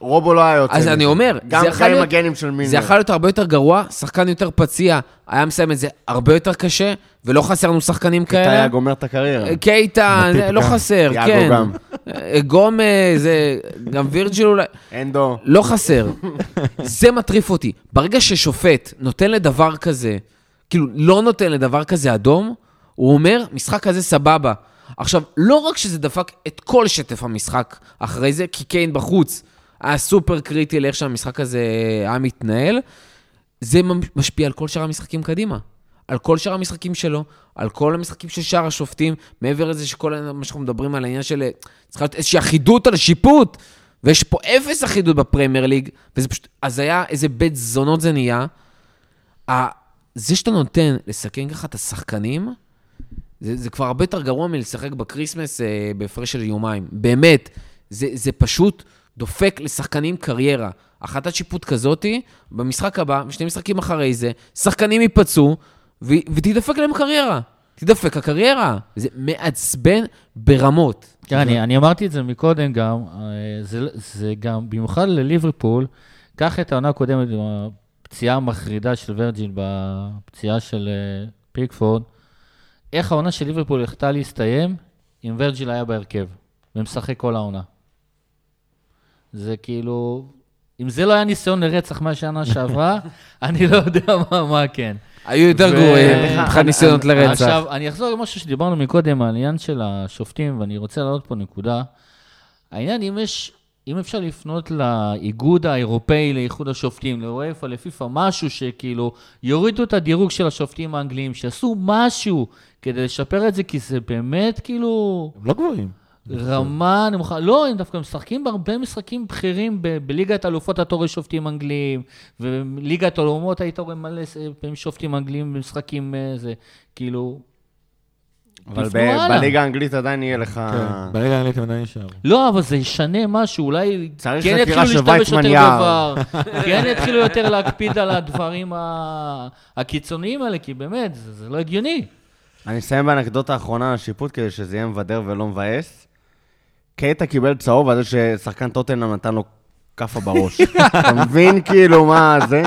רובו לא היה יוצא אז. אני אומר, גם זה יכול להיות- הגנים של מילנר. זה יכול להיות הרבה יותר גרוע, שחקן יותר פציע, היה מסיים את זה הרבה יותר קשה, ולא חסר לנו שחקנים כאלה. היה גומר את הקריירה. קייטה, מטיפ לא גם. חסר, יאגו כן. גם. אה, גומז, אה, גם וירג'יל אולי. אנדו. לא חסר. זה מטריף אותי. ברגע ששופט נותן לדבר כזה, כאילו, לא נותן לדבר כזה אדום, הוא אומר, משחק כזה סבבה. עכשיו, לא רק שזה דפק את כל שטף המשחק אחרי זה, כי קיין בחוץ היה סופר קריטי לאיך שהמשחק הזה היה מתנהל, זה משפיע על כל שאר המשחקים קדימה. על כל שאר המשחקים שלו, על כל המשחקים של שאר השופטים, מעבר לזה שכל מה שאנחנו מדברים על העניין של... צריכה להיות איזושהי אחידות על השיפוט, ויש פה אפס אחידות בפרמייר ליג, וזה פשוט הזיה, איזה בית זונות זה נהיה. זה שאתה נותן לסכן ככה את השחקנים, זה, זה כבר הרבה יותר גרוע מלשחק בקריסמס אה, בהפרש של יומיים. באמת, זה, זה פשוט דופק לשחקנים קריירה. החלטת שיפוט כזאתי, במשחק הבא, שני משחקים אחרי זה, שחקנים ייפצעו, ו, ותדפק להם קריירה. תדפק הקריירה. זה מעצבן ברמות. כן, אני, אני אמרתי את זה מקודם גם, אה, זה, זה גם, במיוחד לליברפול, קח את העונה הקודמת עם הפציעה המחרידה של ורג'ין בפציעה של אה, פיקפורד, איך העונה של ליברפול יכתה להסתיים אם ורג'יל היה בהרכב, ומשחק כל העונה. זה כאילו, אם זה לא היה ניסיון לרצח מהשנה שעברה, אני לא יודע מה, מה כן. היו יותר גרועים אני- מבחינת ניסיונות לרצח. עכשיו, אני אחזור למשהו שדיברנו מקודם, העניין של השופטים, ואני רוצה להעלות פה נקודה. העניין, אם יש, אם אפשר לפנות לאיגוד האירופאי, לאיחוד השופטים, לאוופ"א, לפיפ"א, משהו שכאילו יורידו את הדירוג של השופטים האנגליים, שיעשו משהו כדי לשפר את זה, כי זה באמת כאילו... הם לא גבוהים. רמה נמוכה, לא, הם דווקא משחקים בהרבה משחקים בכירים ב- בליגת אלופות אתה רואה שופטים אנגליים, ובליגת האלומות היית רואה מלא פעמים שופטים אנגליים במשחקים, אה, זה, כאילו... אבל ב-. בליגה האנגלית עדיין יהיה לך... כן, ברגע האנגלית הם עדיין נשארו. לא, אבל זה ישנה משהו, אולי צריך כן חקירה יתחילו של להשתמש יותר יער. כן יתחילו יותר להקפיד על הדברים ה- הקיצוניים האלה, כי באמת, זה, זה לא הגיוני. אני אסיים באנקדוטה האחרונה על השיפוט, כדי שזה יהיה מבדר ולא מבאס. קייטה קיבל צהוב על זה ששחקן טוטנאם נתן לו כאפה בראש. אתה מבין כאילו מה זה?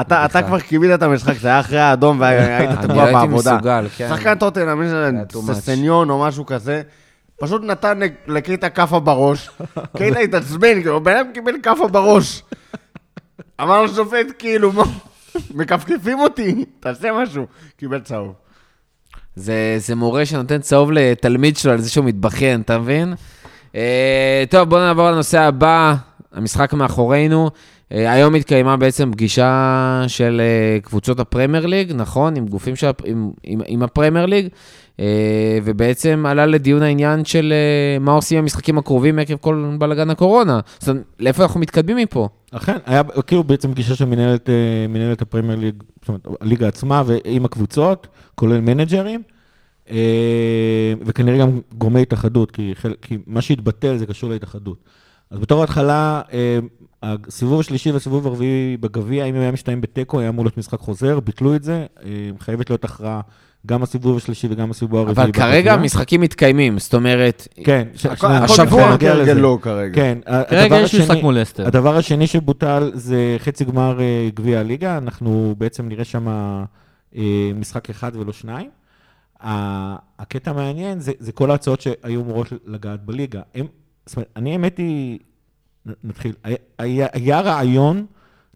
אתה, אתה כבר קיבלת את המשחק, זה היה אחרי האדום והיית אני תקוע לא הייתי בעבודה. מסוגל, כן. שחקן טוטנאם, מי זה, היה too much. ססניון או משהו כזה, פשוט נתן לקייטה כאפה בראש. קייטה התעצבן, כאילו, בן אדם קיבל כאפה בראש. אמר לשופט, כאילו, מה, מכפכפים אותי, תעשה משהו. קיבל צהוב. זה, זה מורה שנותן צהוב לתלמיד שלו על זה שהוא מתבכיין, אתה מבין? אה, טוב, בואו נעבור לנושא הבא, המשחק מאחורינו. אה, היום התקיימה בעצם פגישה של אה, קבוצות הפרמייר ליג, נכון? עם גופים של, עם, עם, עם הפרמייר ליג, ובעצם עלה לדיון העניין של מה עושים במשחקים הקרובים עקב כל בלאגן הקורונה. זאת אומרת, לאיפה אנחנו מתקדמים מפה? אכן, היה כאילו בעצם פגישה של מנהלת, הפרמייר ליג, זאת אומרת, הליגה עצמה ועם הקבוצות, כולל מנג'רים, וכנראה גם גורמי התאחדות, כי, חלק, כי מה שהתבטל זה קשור להתאחדות. אז בתור התחלה, אה, הסיבוב השלישי והסיבוב הרביעי בגביע, אם הם היה מסתיים בתיקו, היה אמור להיות משחק חוזר, ביטלו את זה, אה, חייבת להיות הכרעה גם הסיבוב השלישי וגם הסיבוב הרביעי אבל כרגע. המשחקים מתקיימים, זאת אומרת, כן, השבוע נגיע לזה. כהרגלו כרגע. כן, כרגע יש משחק מול אסטר. הדבר השני שבוטל זה חצי גמר אה, גביע הליגה, אנחנו בעצם נראה שם אה, משחק אחד ולא שניים. הקטע המעניין זה, זה כל ההצעות שהיו אמורות לגעת בליגה. הם, זאת אומרת, אני האמת היא, נתחיל, היה, היה, רעיון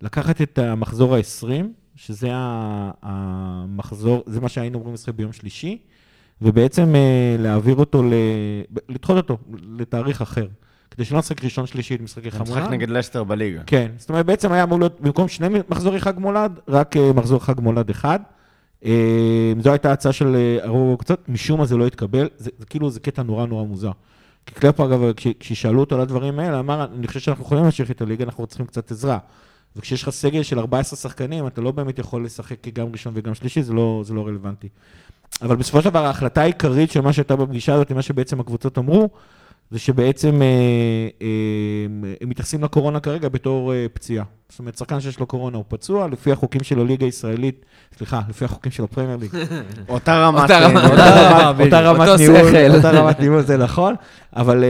לקחת את המחזור ה-20, שזה המחזור, זה מה שהיינו אמורים לשחק ביום שלישי, ובעצם אה, להעביר אותו, ל, לדחות אותו לתאריך אחר. כדי שלא נשחק ראשון שלישי את משחקי זה חמולה. משחק נגד לסטר בליגה. כן, זאת אומרת, בעצם היה אמור להיות במקום שני מחזורי חג מולד, רק אה, מחזור חג מולד אחד. אה, זו הייתה הצעה של אה, הרוב הקבוצות, משום מה זה לא התקבל, זה, זה כאילו, זה קטע נורא נורא מוזר. כי קלפו, אגב, כש- כששאלו אותו על הדברים האלה, אמר, אני חושב שאנחנו יכולים להמשיך את הליגה, אנחנו צריכים קצת עזרה. וכשיש לך סגל של 14 שחקנים, אתה לא באמת יכול לשחק גם ראשון וגם שלישי, זה לא, זה לא רלוונטי. אבל בסופו של דבר, ההחלטה העיקרית של מה שהייתה בפגישה הזאת, מה שבעצם הקבוצות אמרו, זה שבעצם אה, אה, הם מתייחסים לקורונה כרגע בתור אה, פציעה. זאת אומרת, שחקן שיש לו קורונה הוא פצוע, לפי החוקים של הליגה הישראלית, סליחה, לפי החוקים של הפרמייר ליג. אותה רמת... ניהול. אותה רמת ניהול זה נכון, אבל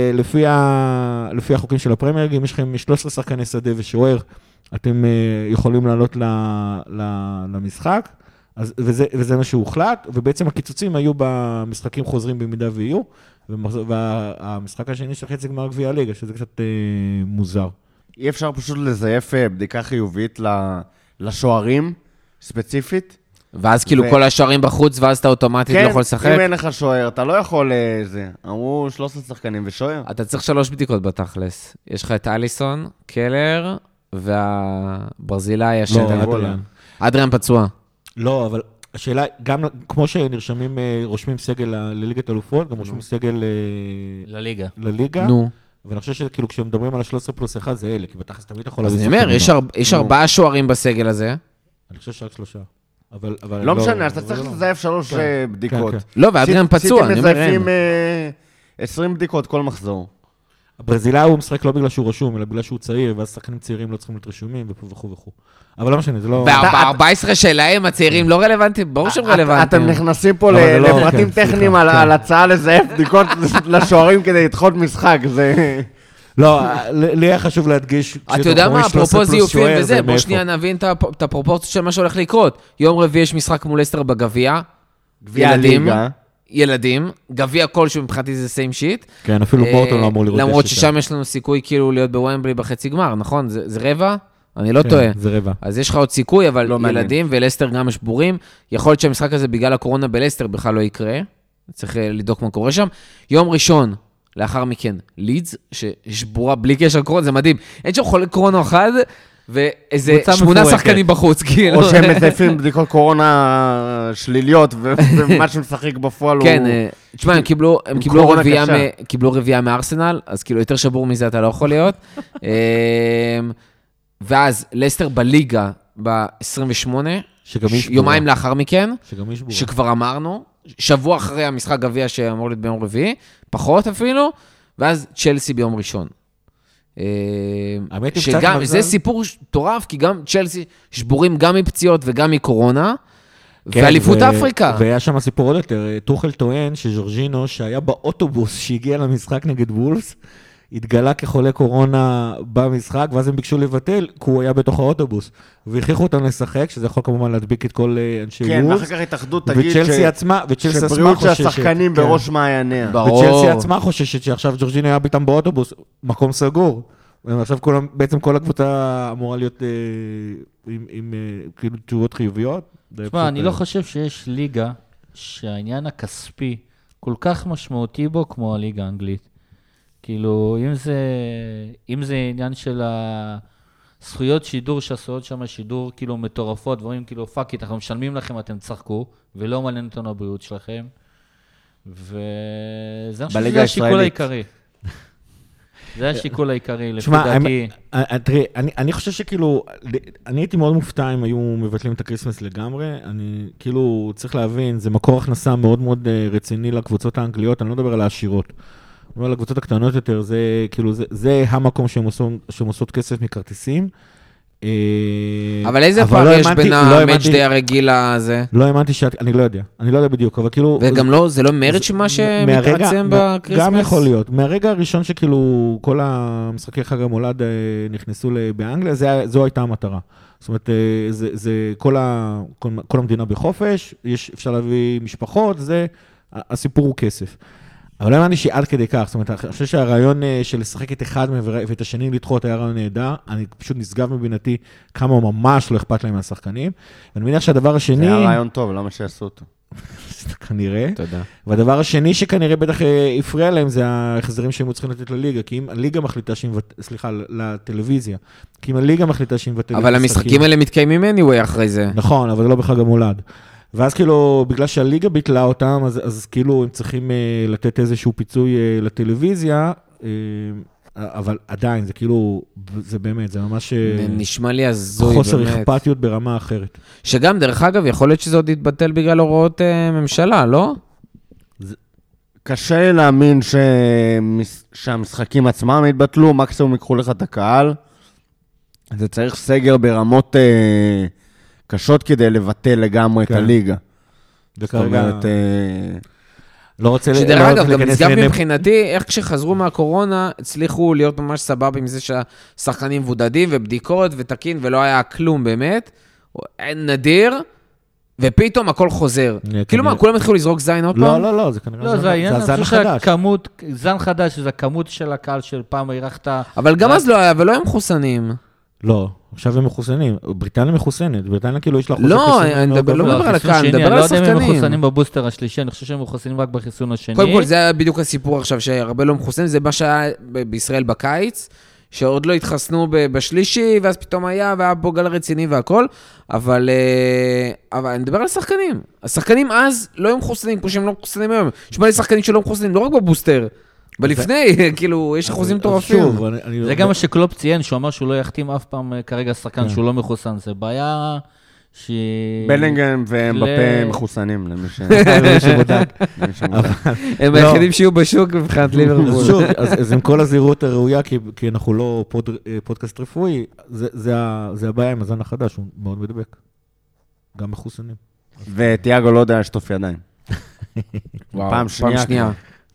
לפי החוקים של הפרמייר ליג, אם יש לכם 13 שחקני שדה ושוער, אתם יכולים לעלות למשחק, אז- וזה וזה מה שהוחלט, ובעצם הקיצוצים היו במשחקים חוזרים במידה ויהיו, והמשחק השני של חצי גמר גביע הליגה, שזה קצת אה, מוזר. אי אפשר פשוט לזייף אה, בדיקה חיובית לשוערים, ספציפית? ואז כאילו ו- כל השוערים בחוץ, ואז אתה אוטומטית לא יכול לשחק? אם אין לך שוער, אתה לא יכול... אה, זה. אמרו 13 שחקנים ושוער. אתה צריך שלוש בדיקות בתכלס. יש לך את אליסון, קלר, והברזילאי השני. לא. אדריאן. אדריאן פצוע. לא, אבל השאלה, גם כמו שנרשמים, אה, רושמים סגל לליגת אלופות, גם רושמים סגל אה, לליגה. לליגה. נו. ואני חושב שכאילו כשמדברים על ה-13 פלוס 1 זה אלה, כי בתכלס תמיד יכול אז להביא אני אומר. יש. ארבעה שוערים בסגל הזה. אני חושב שרק שלושה. אבל... אבל לא אני משנה, אז אתה צריך לא. לזייף שלוש כן, אה, בדיקות. כן. לא, ואדריאן פצוע, אני אומר, סיטי אין. מזייפים אה, 20 בדיקות כל מחזור. הברזילאי הוא משחק לא בגלל שהוא רשום, אלא בגלל שהוא צעיר, ואז שחקנים צעירים לא צריכים להיות רשומים, וכו' וכו' וכו'. אבל לא משנה, זה לא... וה-14 שלהם, הצעירים לא רלוונטיים? ברור שהם את- אתם רלוונטיים. נכנסים פה לא- לפרטים כן, טכניים על כן. על הצעה לזייף בדיקות לשוערים כדי לדחות משחק, זה... לא, לי היה חשוב להדגיש... אתה יודע מה, 13 אפרופו זיופים וזה, זה בוא? שנייה נבין את הפ- את הפרופורציה של מה שהולך לקרות. יום רביעי יש משחק מול אסטר בגביע. גביע הליגה. ילדים, גביע כלשהו מבחינתי זה סיים שיט. כן, אפילו בורטון לא אמור לראות... למרות ששם יש לנו סיכוי כאילו להיות בוומבלי בחצי גמר, נכון? זה זה רבע? אני לא כן, טועה. זה רבע. אז יש לך עוד סיכוי, אבל לא. ילדים ולסטר גם שבורים. יכול להיות שהמשחק הזה בגלל הקורונה בלסטר בכלל לא יקרה. צריך אה, לבדוק מה קורה שם. יום ראשון, לאחר מכן, לידס, ששבורה בלי קשר לקורונה, זה מדהים. אין שם חולה קורונה אחד, ואיזה שמונה. שחקנים בחוץ, כאילו. או שהם מזייפים בדיקות קורונה שליליות, ומה שמשחק בפועל הוא... כן, אה, תשמע, הם קיבלו, הם קיבלו רביעייה. מ- קיבלו רביעייה מארסנל, אז כאילו יותר שבור מזה אתה לא יכול להיות. אה, ואז לסטר בליגה ב-28, שגם היא שבורה. יומיים לאחר מכן, שגם היא שבורה. שכבר אמרנו, שבוע אחרי המשחק גביע שאמור להיות ביום רביעי, פחות אפילו, ואז צ'לסי ביום ראשון. אה, האמת היא, קצת שגם, מזל. זה סיפור מטורף, כי גם צ'לסי שבורים גם מפציעות וגם מקורונה, כן, ואליפות ו- אפריקה. והיה שם סיפור עוד יותר, אה, טוחל טוען שז'ורג'ינו, שהיה באוטובוס שהגיע למשחק נגד וולס, התגלה כחולה קורונה במשחק, ואז הם ביקשו לבטל, כי הוא היה בתוך האוטובוס. והכריחו אותם לשחק, שזה יכול כמובן להדביק את כל אנשי כן, וולס. ואחר כך התאחדות תגיד וצ'לסי ש- עצמה, וצ'לסי עצמה שבריאות של חוששת. השחקנים כן. בראש מעייניה. ברור. וצ'לסי עצמה חוששת שעכשיו ג'ורג'ינו היה איתם באוטובוס, מקום סגור. ועכשיו כולם, בעצם כל הקבוצה אמורה להיות אה, עם, עם אה, כאילו תשובות חיוביות. תשמע, אני אה, לא חושב שיש ליגה שהעניין הכספי כל כך משמעותי בו כמו הליגה האנגלית. כאילו, אם זה, אם זה עניין של הזכויות שידור שעשויות שם שידור כאילו מטורפות, דברים כאילו, fuck it, אנחנו משלמים לכם, אתם תשחקו, ולא מעניין אותנו הבריאות שלכם. וזה, אני חושב שזה השיקול. העיקרי. זה השיקול העיקרי, לפי דעתי. אה, אה, תראה, אני, אני חושב שכאילו, אני הייתי מאוד מופתע אם היו מבטלים את הקריסמס לגמרי. אני כאילו, צריך להבין, זה מקור הכנסה מאוד מאוד אה, רציני לקבוצות האנגליות, אני לא מדבר על העשירות. אני אומר, לקבוצות הקטנות יותר, זה כאילו, זה, זה המקום שהן עושות, שהן עושות כסף מכרטיסים. אה, אבל איזה לא פער יש האמנתי- בין לא המאץ' האמנתי- דיי הרגיל הזה? לא האמנתי שאת, אני לא יודע, אני לא יודע בדיוק, אבל כאילו... וגם לא, זה לא מרץ' מה מהרגע- שמתעצם בקריסמס? גם יכול להיות. מהרגע הראשון שכאילו כל המשחקי חג המולד אה, נכנסו באנגליה, זה, זו הייתה המטרה. זאת אומרת, אה, זה, זה כל, ה, כל, כל המדינה בחופש, יש, אפשר להביא משפחות, זה, הסיפור הוא כסף. אבל לא האמנתי שעד כדי כך, זאת אומרת, אני חושב שהרעיון אה, של לשחק את אחד מהם ואת השני לדחות היה רעיון נהדר, אני פשוט נשגב מבינתי כמה ממש לא אכפת להם מהשחקנים. ואני מניח שהדבר השני, זה היה רעיון טוב, למה שיעשו אותו? כנראה, תודה. והדבר השני שכנראה בטח אה, הפריע להם זה ההחזרים שהם היו צריכים לתת לליגה, כי אם הליגה מחליטה שהיא מבטלת, סליחה, לטלוויזיה, כי אם הליגה מחליטה שהיא מבטלת אבל המשחקים האלה מתקיימים anyway אחרי זה. נכון, אבל זה לא בחג המולד. ואז כאילו, בגלל שהליגה ביטלה אותם, אז, אז כאילו הם צריכים אה, לתת איזשהו פיצוי אה, לטלוויזיה, אה, אבל עדיין, זה כאילו, זה באמת, זה ממש אה, נשמע לי הזוי, חוסר באמת. אכפתיות ברמה אחרת. שגם, דרך אגב, יכול להיות שזה עוד יתבטל בגלל הוראות אה, ממשלה, לא? קשה לי להאמין שמס- שהמשחקים עצמם יתבטלו, מקסימום ייקחו לך את הקהל. זה צריך סגר ברמות אה, קשות כדי לבטל לגמרי את כן. הליגה. זאת וכרגע, אומרת, אה, לא רוצה שדרך לא רוצה אגב, גם להיכנס נשגב מבחינתי, איך כשחזרו מהקורונה, הצליחו להיות ממש סבבה עם זה שהשחקנים מבודדים ובדיקות ותקין, ולא היה כלום באמת. נדיר, ופתאום הכל חוזר. כאילו מה, כולם התחילו לזרוק זין עוד לא, פעם? לא, לא, זה כנראה לא, זה העניין, אני חושב. שהכמות, זן חדש, זה הכמות של הקהל של פעם אירחת... אבל גם אז לא היה, ולא היו מחוסנים. לא, עכשיו הם מחוסנים. בריטניה מחוסנת, בריטניה כאילו יש לה חוסר לא, חיסון אני מדבר- לא. מדבר על הקהל, שני, מדבר אני על לא יודע אם הם השחקנים. מחוסנים בבוסטר השלישי, אני חושב שהם מחוסנים רק בחיסון השני. קודם כל, זה היה בדיוק הסיפור עכשיו, שהרבה לא מחוסנים, זה מה שהיה בישראל בקיץ, שעוד לא התחסנו ב- בשלישי, ואז פתאום היה, והיה פה גל רציני והכל, אבל, אה, אבל אני מדבר על שחקנים. השחקנים אז לא היו מחוסנים, כמו שהם לא מחוסנים היום. יש מלא שחקנים שלא מחוסנים, לא רק בבוסטר, בלפני, כאילו, יש אחוזים מטורפים. זה גם מה שקלופ ציין, שהוא אמר שהוא לא יחתים אף פעם אה, כרגע שחקן כן. שהוא לא מחוסן. זה בעיה ש... בלינגהם ומבפה ל- מחוסנים, למי ש... שבודק. הם לא. היחידים שיהיו בשוק מבחינת אז ליברפול. שוב, אז עם כל הזהירות הראויה, כי- כי אנחנו לא פוד- אה, פודקאסט רפואי, זה- זה ה- זה הבעיה עם הזן החדש, הוא מאוד מדבק. גם מחוסנים. וטיאגו לא יודע לשטוף ידיים. פעם שנייה שנייה.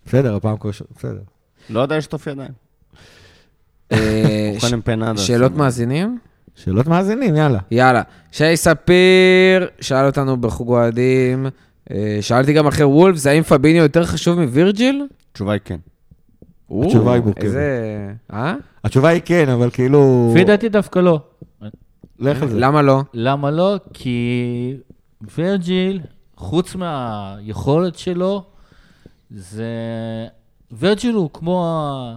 בסדר, הפעם כל ש... בסדר. לא יודע לשטוף ידיים. אה, קודם פנדה. שאלות מאזינים? שאלות מאזינים, יאללה. יאללה. שי ספיר שאל אותנו בחוג אוהדים, אה, שאלתי גם אחרי וולפס, האם פביניו יותר חשוב מווירג'יל? התשובה היא כן. התשובה היא מורכבת. איזה... אה? התשובה היא כן, אבל כאילו... לפי דעתי דווקא לא. לך על זה. למה לא? למה לא? כי ורג'יל, חוץ מהיכולת שלו, זה... ורג'יל הוא כמו... ה-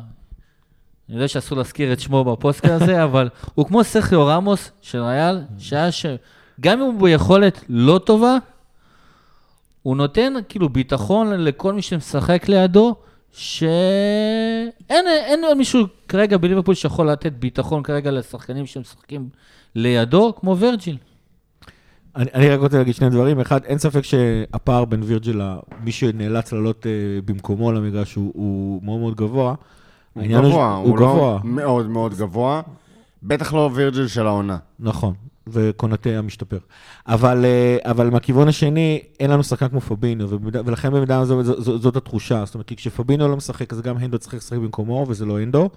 אני יודע שאסור להזכיר את שמו בפוסטקאסט הזה, אבל הוא כמו סרחיו רמוס של ריאל, שהיה ש... גם אם הוא ביכולת לא טובה, הוא נותן כאילו ביטחון לכל מי שמשחק לידו, שאין אין עוד מישהו כרגע בליברפול שיכול לתת ביטחון כרגע לשחקנים שמשחקים לידו, כמו וירג'יל. אני, אני רק רוצה להגיד שני דברים. אחד, אין ספק שהפער בין וירג'יל למי שנאלץ לעלות אה, במקומו למגרש הוא, הוא מאוד מאוד גבוה. הוא גבוה, הוא הוא לא גבוה, מאוד מאוד גבוה. בטח לא וירג'יל של העונה. נכון, וקונטה המשתפר. אבל, אה, אבל מהכיוון השני, אין לנו שחקן כמו פבינו, ולכן במידה זו, זו, זאת התחושה. זאת אומרת, כי כשפבינו לא משחק, אז גם הנדו צריך לשחק במקומו, וזה לא הנדו.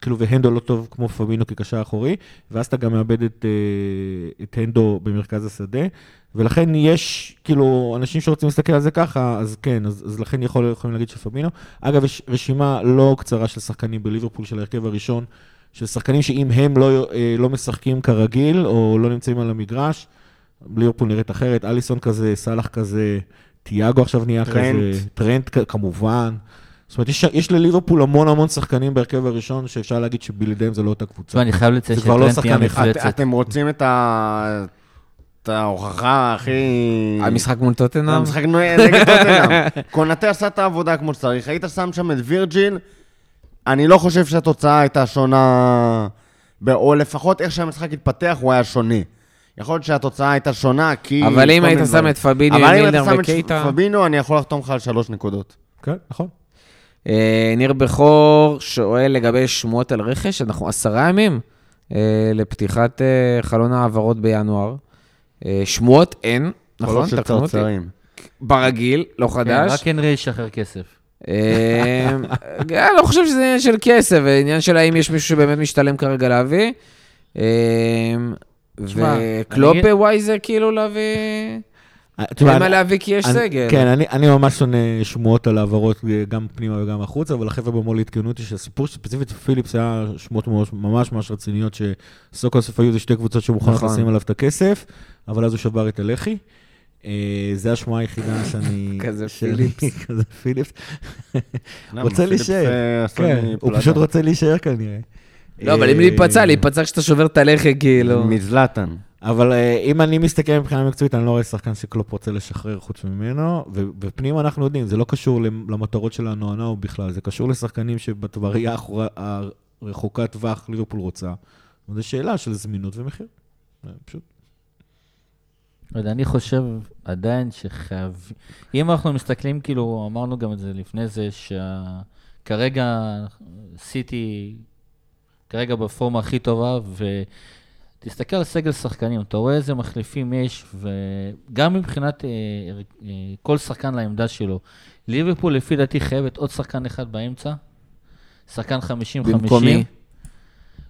כאילו, והנדו לא טוב כמו פבינו כקשר אחורי, ואז אתה גם מאבד את, אה, את הנדו במרכז השדה. ולכן יש, כאילו, אנשים שרוצים להסתכל על זה ככה, אז כן, אז, אז לכן יכול, יכולים להגיד שפבינו. אגב, יש רשימה לא קצרה של שחקנים בליברפול של ההרכב הראשון, של שחקנים שאם הם לא, אה, לא משחקים כרגיל, או לא נמצאים על המגרש, ליברפול נראית אחרת, אליסון כזה, סאלח כזה, תיאגו עכשיו נהיה טרנט. כזה, טרנט כמובן. זאת אומרת, יש, יש לליברפול המון המון שחקנים בהרכב הראשון, שאפשר להגיד שבלעדיהם זה לא אותה קבוצה. תשמע, אני חייב לציין זה כבר לא שטרנט נהיה שחקן אחד. את, מפלצת. אתם רוצים את, ה... את ההוכחה הכי... המשחק מול טוטנאם? המשחק נגד טוטנאם. קונטה עשה את העבודה כמו שצריך. היית שם שם את וירג'יל, אני לא חושב שהתוצאה הייתה שונה, ב- או לפחות איך שהמשחק התפתח, הוא היה שונה. יכול להיות שהתוצאה הייתה שונה, כי... אבל אם היית שם. את פביניו, אבל אם מילנר אתה שם את וקייטה... פבינו, אני יכול לחתום לך על שלוש נקודות. כן, נכון. אה, ניר בכור שואל לגבי שמועות על רכש, אנחנו עשרה ימים אה, לפתיחת אה, חלון ההעברות בינואר. שמועות אין, נכון? של. צרצרים. ברגיל, לא כן, חדש. רק הנרי ישחרר כסף. אה, אני לא חושב שזה עניין של כסף, זה עניין של האם יש מישהו שבאמת משתלם כרגע להביא. וקלופ אני- וייזר כאילו להביא... אין מה להביא כי יש סגל. כן, אני, אני ממש שונא שמועות על העברות אה, גם פנימה וגם החוצה, אבל החבר'ה במו"ל עדכנו אותי שהסיפור ספציפית פיליפס היה שמועות ממש ממש, ממש רציניות, שסוקו סוף היו זה שתי קבוצות שמוכנות נכון. לשים עליו את הכסף, אבל אז הוא שבר את הלחי. אה, זה השמועה היחידה שאני... כזה פיליפס. כזה פיליפס. רוצה להישאר. אה, כן, לי הוא. פשוט רוצה להישאר כנראה. לא, אבל אם להיפצע, להיפצע כשאתה שובר את הלחי, כאילו. מזלטן. אבל אה, אם אני מסתכל מבחינה מקצועית, אני לא רואה שחקן שקלופ רוצה לשחרר חוץ ממנו, ו- ופנימה אנחנו יודעים, זה לא קשור למ- למטרות של הנוענוע בכלל, זה קשור לשחקנים האחורה- הרחוקת טווח ליברפול רוצה. זו שאלה של זמינות ומחיר. אה, פשוט. אני חושב עדיין שחייב... אם אנחנו מסתכלים, כאילו, אמרנו גם את זה לפני זה, שכרגע סיטי, כרגע בפורמה הכי טובה, ותסתכל על סגל שחקנים, אתה רואה איזה מחליפים יש, וגם מבחינת אה, אה, כל שחקן לעמדה שלו. ליברפול, לפי דעתי, חייבת עוד שחקן אחד באמצע, שחקן 50-50. במקומי?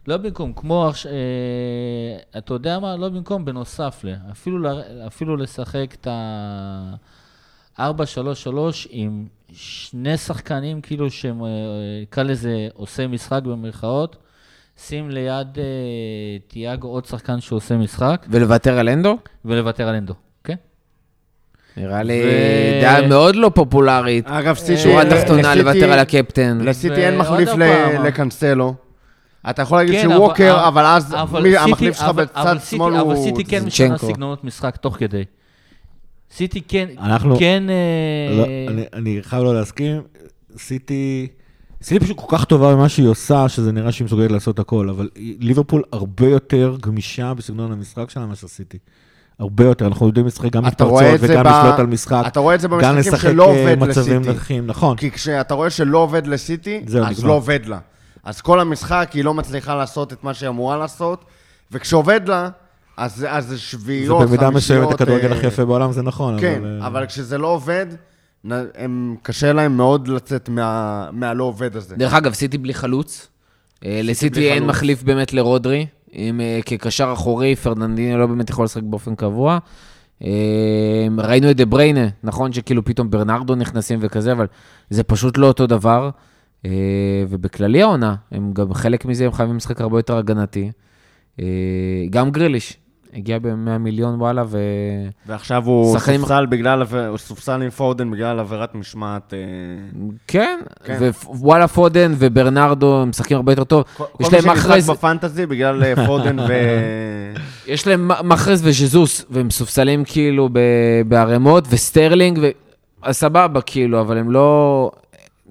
לא במקום, כמו, אה, אתה יודע מה? לא במקום, בנוסף ל... אפילו, ל, אפילו לשחק את ה-4-3-3 עם שני שחקנים, כאילו, שהם, אה, נקרא לזה, עושה משחק במרכאות. שים ליד אה, תיאגו עוד שחקן שעושה משחק, ולוותר על אנדו? ולוותר על אנדו, כן? נראה לי ו- דעה מאוד לא פופולרית. אגב, סיטי... שורה תחתונה, לוותר על הקפטן. לסיטי אין מחליף אבל- לקנסלו. אתה יכול להגיד כן, שווקר, אבל אז אבל מי- סיטי- המחליף שלך אבל- בצד אבל סיטי- שמאל הוא... אבל סיטי כן משנה. סגנונות משחק תוך כדי. סיטי כן, אנחנו- כן... אה, לא, אני, אני חייב לא להסכים, סיטי, סיטי פשוט כל כך טובה במה שהיא עושה, שזה נראה שהיא מסוגלת לעשות הכל, אבל ליברפול הרבה יותר גמישה בסגנון המשחק שלה מאשר סיטי. הרבה יותר, אנחנו יודעים לשחק גם מתפרצות זה וגם ב- לשלוט על משחק, אתה רואה את זה גם במשחקים לשחק שלא אה, עובד מצבים לסיטי. נחים, נכון. כי כשאתה רואה שלא עובד לסיטי, אז נגמר. לא עובד לה. אז כל המשחק היא לא מצליחה לעשות את מה שהיא אמורה לעשות, וכשעובד לה, אז אז זה זה שביעיות, במידה מסוימת חמישיות, הכדורגל אה, הכי יפה בעולם, זה נכון. כן, אבל, אה, אבל כשזה לא עובד, הם, קשה להם מאוד לצאת מה- מהלא עובד הזה. דרך אגב, סיטי בלי חלוץ. אה, לסיטי אין חלוץ. מחליף באמת לרודרי. עם, אה, כקשר אחורי, פרננדינו לא באמת יכול לשחק באופן קבוע. אה, ראינו את דה בריינה, נכון שכאילו פתאום ברנרדו נכנסים וכזה, אבל זה פשוט לא אותו דבר. ובכללי העונה, הם גם חלק מזה, הם חייבים משחק הרבה יותר הגנתי. גם גריליש, הגיע ב-100 מיליון וואלה, ו... ועכשיו הוא שחקנים- סופסל בגלל, הוא סופסל עם פורדן בגלל עבירת משמעת. אה, כן, כן. ווואלה פודן וברנרדו משחקים הרבה יותר טוב. כל יש כל להם מי שנשחק מאחרי זה- ב fantasy בגלל אה, פודן ו... יש להם מחרז וז'זוס, והם סופסלים כאילו בערימות, וסטרלינג, ו... אז סבבה, כאילו, אבל הם לא...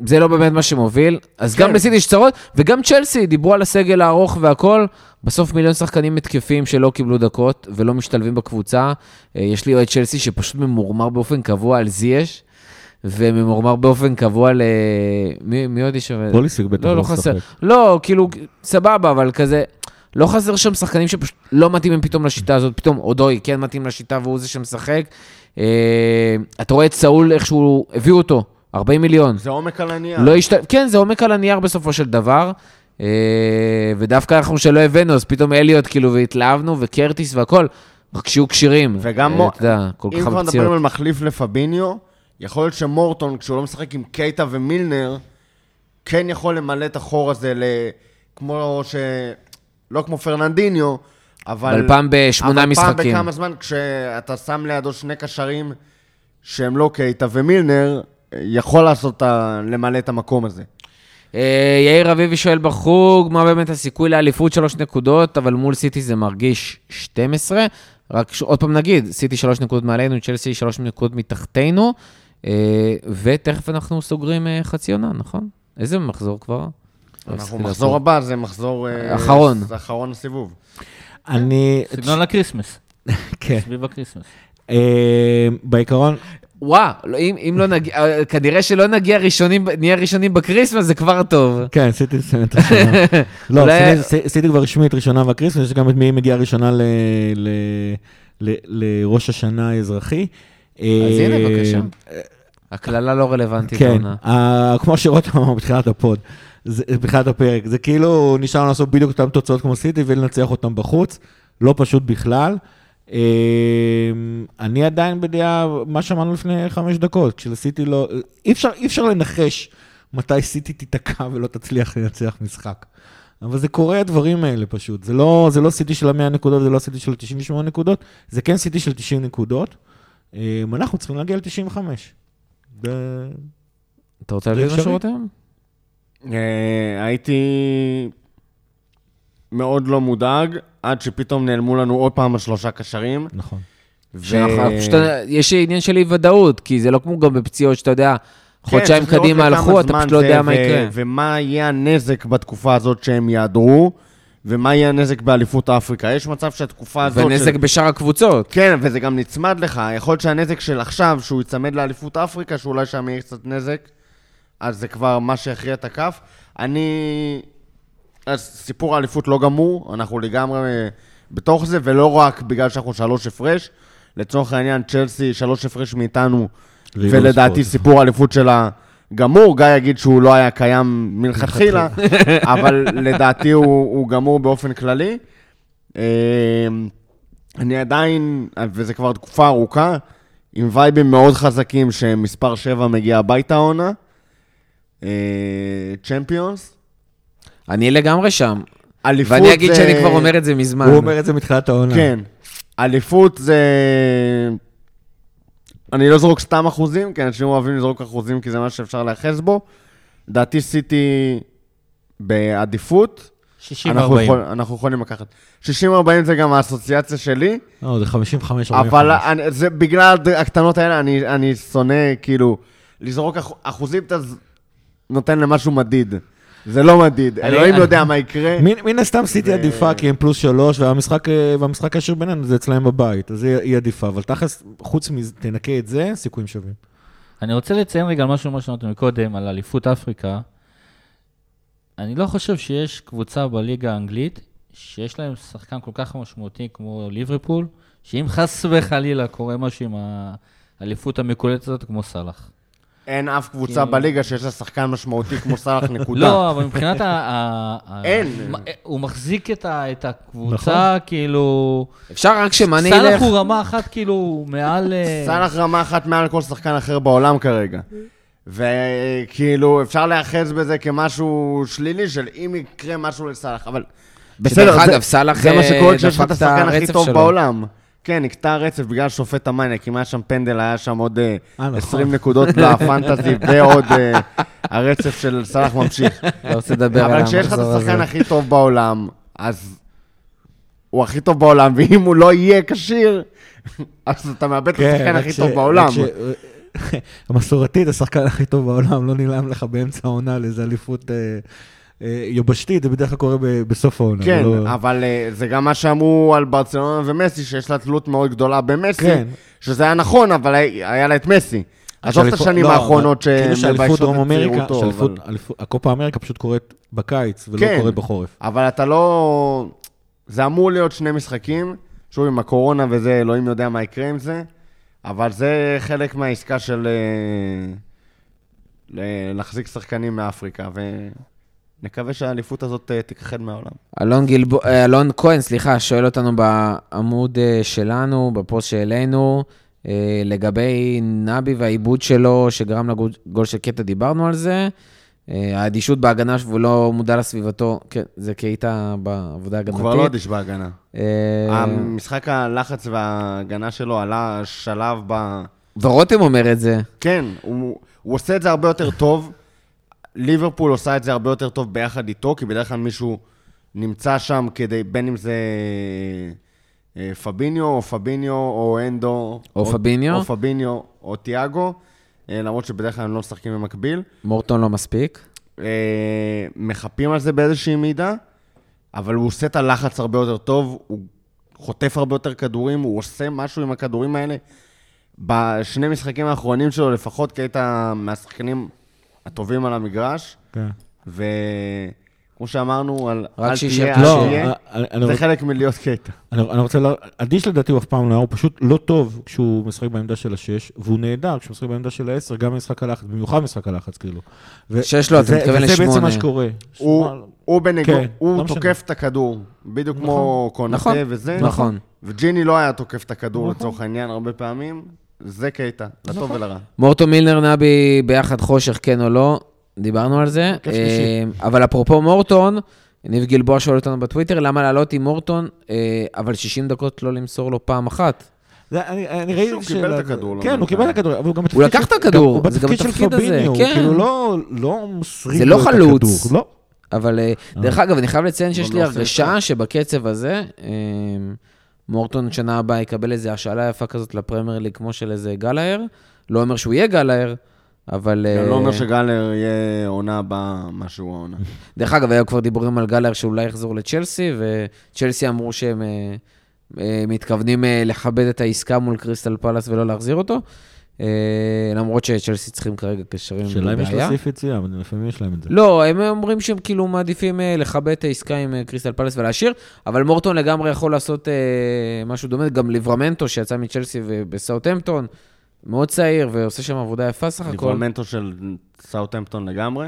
זה לא באמת מה שמוביל. אז גם כן. לסיטי יש צרות, וגם צ'לסי, דיברו על הסגל הארוך והכל, בסוף מיליון שחקנים התקפים שלא קיבלו דקות ולא משתלבים בקבוצה. אה, יש לי אוהד צ'לסי שפשוט ממורמר באופן קבוע על זייש, וממורמר באופן קבוע ל... מי, מי עוד יש שם? פוליסיק בטח לא, לא לא חסר. משחק. לא, כאילו, סבבה, אבל כזה, לא חסר שם שחקנים שפשוט לא מתאימים פתאום לשיטה הזאת, פתאום אודוי כן מתאים לשיטה והוא זה שמשחק. אה, אתה רואה את סאול, איך שהוא, הביאו אותו, 40 מיליון. זה עומק על הנייר. לא השת... כן, זה עומק על הנייר בסופו של דבר. אה, ודווקא אנחנו שלא הבאנו, אז פתאום אליוט, כאילו, והתלהבנו, וקרטיס והכל, רק שיהיו כשירים. וגם אה, מו- אתה יודע, כל אם כך כבר הרבה מדברים. על מחליף לפביניו, יכול להיות שמורטון, כשהוא לא משחק עם קייטה ומילנר, כן יכול למלא את החור הזה ל... כמו ש... לא כמו פרננדיניו, אבל... אבל פעם בשמונה אבל משחקים. פעם בכמה זמן, כשאתה שם לידו שני קשרים שהם לא קייטה ומילנר, יכול לעשות, ה... למלא את המקום הזה. אה, יאיר אביבי שואל בחוג, מה באמת הסיכוי לאליפות שלוש נקודות, אבל מול סיטי זה מרגיש 12. רק ש... עוד פעם נגיד, סיטי שלוש נקודות מעלינו, צ'לסי שלוש נקודות מתחתנו, אה, ותכף אנחנו סוגרים אה, חצי עונה, נכון? איזה מחזור כבר? אנחנו מחזור. הבא, זה מחזור... אחרון. זה אחרון הסיבוב. אני, סגנון ה Christmas, כן, סביב ה Christmas. בעיקרון, וואו, לא, אם, אם לא נגיע, אה, כנראה שלא נגיע ראשונים, נהיה ראשונים ב Christmas, זה כבר טוב. כן, עשיתי את השנה. לא, עשיתי- כבר רשמית ראשונה וה Christmas, יש גם את מי מגיעה ראשונה לראש השנה האזרחי. אז הנה, אה, בבקשה. הקללה לא רלוונטית כן, כמו שרותם אמר בתחילת ה pod, בתחילת הפרק, זה כאילו נשאר לנו לעשות בדיוק אותן תוצאות כמו סיטי ולנצח אותן בחוץ, לא פשוט בכלל. אה, אני עדיין בדעה, מה שאמרנו לפני חמש דקות, כשלסיטי לא, אי אפשר, אי אפשר לנחש מתי סיטי תיתקע ולא תצליח לנצח משחק. אבל זה קורה הדברים האלה פשוט, זה לא, זה לא סיטי של ה-100 נקודות, זה לא סיטי של 98 נקודות, זה כן סיטי של 90 נקודות. אה, אנחנו צריכים להגיע ל-95. ב- אתה רוצה להגיד משהו? רותם? אה, הייתי מאוד לא מודאג, עד שפתאום נעלמו לנו עוד פעם השלושה קשרים. נכון. ו- שאנחנו- פשוט, יש עניין של אי-ודאות, כי זה לא כמו גם בפציעות שאתה יודע, חודשיים כן, לראות קדימה הלכו, אתה פשוט לא יודע מה יקרה. ומה יהיה הנזק בתקופה הזאת שהם יעדרו, ומה יהיה הנזק באליפות אפריקה. יש מצב שהתקופה הזאת... ונזק של... בשאר הקבוצות. כן, וזה גם נצמד לך. יכול להיות שהנזק של עכשיו, שהוא ייצמד לאליפות אפריקה, שאולי שם יהיה קצת נזק, אז זה כבר מה שיכריע את הכף. אני... סיפור האליפות לא גמור, אנחנו לגמרי אה, בתוך זה, ולא רק בגלל שאנחנו שלוש הפרש. לצורך העניין, צ'לסי שלוש הפרש מאיתנו, ולדעתי ספורט. סיפור האליפות שלה גמור. גיא יגיד שהוא לא היה קיים מלכתחילה, אבל לדעתי הוא, הוא גמור באופן כללי. אה, אני עדיין, וזה כבר תקופה ארוכה, עם וייבים מאוד חזקים שמספר 7 מגיע הביתה העונה. צ'מפיונס. אני לגמרי שם. אליפות ואני אגיד זה- שאני כבר אומר את זה מזמן. הוא אומר את זה מתחילת העונה. כן. אליפות זה... אני לא זורק סתם אחוזים, כי אנשים אוהבים לזרוק אחוזים כי זה מה שאפשר להיאחז בו. לדעתי סיטי בעדיפות. 60-40. אנחנו, יכול, אנחנו יכולים לקחת. 60-40 זה גם האסוציאציה שלי, לא, זה 55 אבל אני, זה בגלל הקטנות האלה, אני, אני שונא, כאילו, לזרוק אח, אחוזים, אתה נותן למשהו מדיד. זה לא מדיד, אלוהים יודע מה יקרה. מן, הסתם סיטי עדיפה כי הם פלוס שלוש, והמשחק, אה, הישיר בינינו זה אצלהם בבית, אז היא, היא עדיפה, אבל תכלס, חוץ מזה, תנקה את זה, סיכויים שווים. אני רוצה לציין רגע על משהו מה שאמרתם מקודם, על אליפות אפריקה. אני לא חושב שיש קבוצה בליגה האנגלית שיש להם שחקן כל כך משמעותי כמו ליברפול, שאם חס וחלילה קורה משהו עם האליפות המקולטת הזאת, כמו סאלח. אין אף קבוצה בליגה שיש לה שחקן משמעותי כמו סאלח, נקודה. לא, אבל מבחינת ה... אין. הוא מחזיק את ה- את הקבוצה, כאילו... אפשר רק שמאני סאלח ילך. הוא רמה אחת, כאילו, מעל... אה, סאלח רמה אחת מעל כל שחקן אחר בעולם כרגע. וכאילו, אפשר להיאחז בזה כמשהו שלילי של אם יקרה משהו לסאלח, אבל... שדרך זה- אגב, סאלח, זה מה אה, שקורה כשיש לך דפק את את השחקן הכי הרצף טוב שלו. בעולם. כן, נקטע הרצף בגלל שופט המאניאק, אם היה שם פנדל, היה שם עוד אה, אה, נכון. 20 נקודות לפנטזי, ועוד אה, הרצף של סאלח ממשיך. לא רוצה לדבר על אבל כשיש לך את המחזור השחקן הזה. הכי טוב בעולם, אז הוא הכי טוב בעולם, ואם הוא לא יהיה כשיר, אז אתה מאבד את השחקן רק הכי טוב בעולם. המסורתית, השחקן הכי טוב בעולם, לא נעלם לך באמצע העונה לאיזה אליפות יבשתית, זה בדרך כלל קורה בסוף העונה. כן, לא- אבל אה, זה גם מה שאמרו על ברצלונה ומסי, שיש לה תלות מאוד גדולה במסי, כן. שזה היה נכון, אבל היה לה את מסי. עזוב את השנים לא, האחרונות כאילו שמביישות את צעירותו. שאליפות- אבל- הקופה אמריקה פשוט קורית בקיץ, ולא כן. קורית בחורף. אבל אתה לא... זה אמור להיות שני משחקים, שוב, עם הקורונה וזה, אלוהים יודע מה יקרה עם זה, אבל זה חלק מהעסקה של אה, להחזיק שחקנים מאפריקה, ונקווה שהאליפות הזאת אה, תיכחד מהעולם. אלון, גלבו, אה, אלון כהן, סליחה, שואל אותנו בעמוד אה, שלנו, בפוסט שהעלינו, לגבי נבי והעיבוד שלו, שגרם לגול של קטע, דיברנו על זה. האדישות בהגנה, והוא לא מודע לסביבתו, כן, זה קהיטה בעבודה הוא הגנתית. כבר לא אדיש בהגנה. המשחק הלחץ וההגנה שלו עלה שלב ב... ורותם אומר את זה. כן, הוא, הוא עושה את זה הרבה יותר טוב. ליברפול עושה את זה הרבה יותר טוב ביחד איתו, כי בדרך כלל מישהו נמצא שם כדי, בין אם זה אה, פביניו, או פביניו, או אנדו. או פביניו. או פביניו, או תיאגו, אה, למרות שבדרך כלל הם לא משחקים במקביל. מורטון לא מספיק. אה, מחפים על זה באיזושהי מידה, אבל הוא עושה את הלחץ הרבה יותר טוב, הוא חוטף הרבה יותר כדורים, הוא עושה משהו עם הכדורים האלה. בשני משחקים האחרונים שלו לפחות, כי היית מהשחקנים הטובים על המגרש, כן. וכמו שאמרנו, על רק אל שישב תהיה, אל. לא, תהיה, אני- אני זה רוצ- חלק מלהיות קטע. אני אני רוצה, לה- אדיש לדעתי הוא אף פעם לא היה, הוא פשוט לא טוב כשהוא משחק בעמדה של השש, והוא נהדר כשהוא משחק בעמדה של העשר, גם במשחק הלחץ, במיוחד במשחק הלחץ, כאילו. ו- שש לא, אתה מתכוון וזה בעצם לשמונה. מה שקורה. הוא, הוא בניגוד, כן, הוא לא משנה. תוקף את הכדור, בדיוק כמו קונטה נכון, וזה. נכון. וג'יני לא היה תוקף את הכדור נכון. לצורך העניין הרבה פעמים, זה קטע, לטוב נכון. ולרע. מורטו מילנר נבי ביחד חושך, כן או לא, דיברנו על זה. שלישי. אה, אבל אפרופו מורטון, ניב גלבוע שואל אותנו בטוויטר, למה לעלות עם מורטון, אה, אבל 60 דקות לא למסור לו פעם אחת? זה- אני ראיתי... שהוא קיבל את הכדור, לא כן, הוא. קיבל את הכדור, אבל הוא גם הוא לקח את הכדור, גם- זה גם הוא בתפקיד של בתפקיד הזה, פביניו, כן. כאילו לא- לא מוסרים זה לו לא את חלוץ. הכדור, לא. אבל אה, דרך אגב, אני חייב לציין שיש גם לי לא הרגשה שבקצב הזה, מורטון שנה הבאה יקבל איזו השאלה יפה כזאת לפרמייר ליג כמו של איזה גלהר. לא אומר שהוא יהיה גלהר, אבל... זה אה, לא אומר שגלר יהיה עונה הבאה, מה שהוא העונה. דרך אגב, היו כבר דיבורים על גלר שאולי יחזור לצ'לסי, וצ'לסי אמרו שהם אה, אה, מתכוונים אה, לכבד את העסקה מול קריסטל פלאס ולא להחזיר אותו, אה, למרות שצ'לסי צריכים כרגע קשרים שאלה אם יש בבעיה. להוסיף יציאה, אבל לפעמים יש להם את זה. לא, הם אומרים שהם כאילו מעדיפים אה, לכבד את העסקה עם אה, קריסטל פלאס ולהשאיר, אבל מורטון לגמרי יכול לעשות אה, משהו דומה, גם ליברמנטו שיצא מצ'לסי ובסאוטהמפטון, מאוד צעיר ועושה שם עבודה יפה סך הכל. ליברמנטו של סאוטהמפטון לגמרי,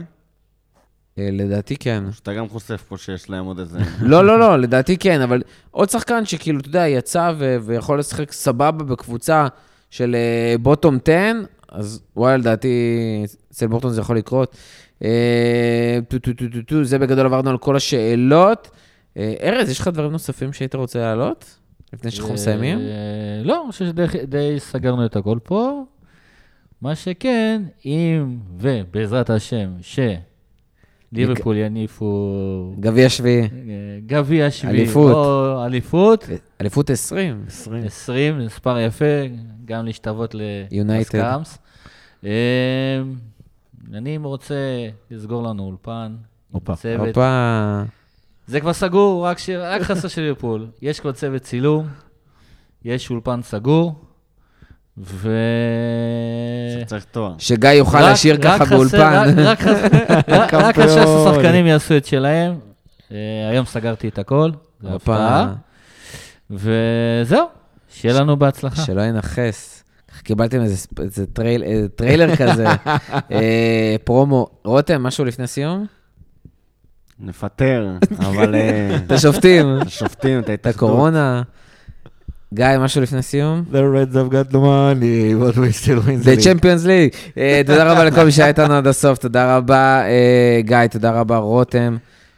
אה, לדעתי כן. שאתה גם חושף פה שיש להם עוד איזה... לא, לא, לא, לדעתי כן, אבל עוד שחקן שכאילו, אתה יודע, יצא ויכול לשחק סבבה בקבוצה של בוטום 10, אז וואלה, לדעתי, אצל מורטון זה יכול לקרות. אה, זה בגדול עברנו על כל השאלות. אה, ארז, יש לך דברים נוספים שהיית רוצה להעלות? לפני שאנחנו מסיימים? אה, לא, אני חושב שדי די סגרנו את הכל פה. מה שכן, אם, ובעזרת השם, שליברפול יניפו גביע שביעי, אה, גביע שביעי, אליפות. או אליפות, אליפות 20. 20. 20, מספר יפה, גם להשתוות United. לסקאמס. אה, אני רוצה לסגור לנו אולפן. הופה. זה כבר סגור, רק, ש... רק חסר של ליברפול. יש כבר צוות צילום, יש אולפן סגור, ו... שצריך תואר. שגיא יוכל לשיר רק ככה חסר- באולפן. רק- רק חסר- רק- רק קמפיון. חסר שהשחקנים יעשו את שלהם. אה, היום סגרתי את הכל, זו. הפתעה. וזהו, שיהיה לנו בהצלחה. שלא ינחס. קיבלתם איזה, איזה טרייל, איזה טריילר כזה, אה, פרומו. רותם, משהו לפני סיום? נפטר, אבל אה, את השופטים, שופטים את את ההתאחדות. הקורונה. גיא, משהו לפני סיום? The Reds have got no money, but we still win the The. Champions League. אה, תודה רבה לכל מי שהיה איתנו עד הסוף, תודה רבה אה, גיא, תודה רבה רותם,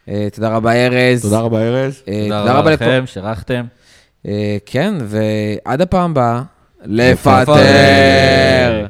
אה, תודה רבה ארז. תודה רבה, ארז. תודה רבה לכם, שאירחתם. כן, ועד הפעם הבאה. לפטר.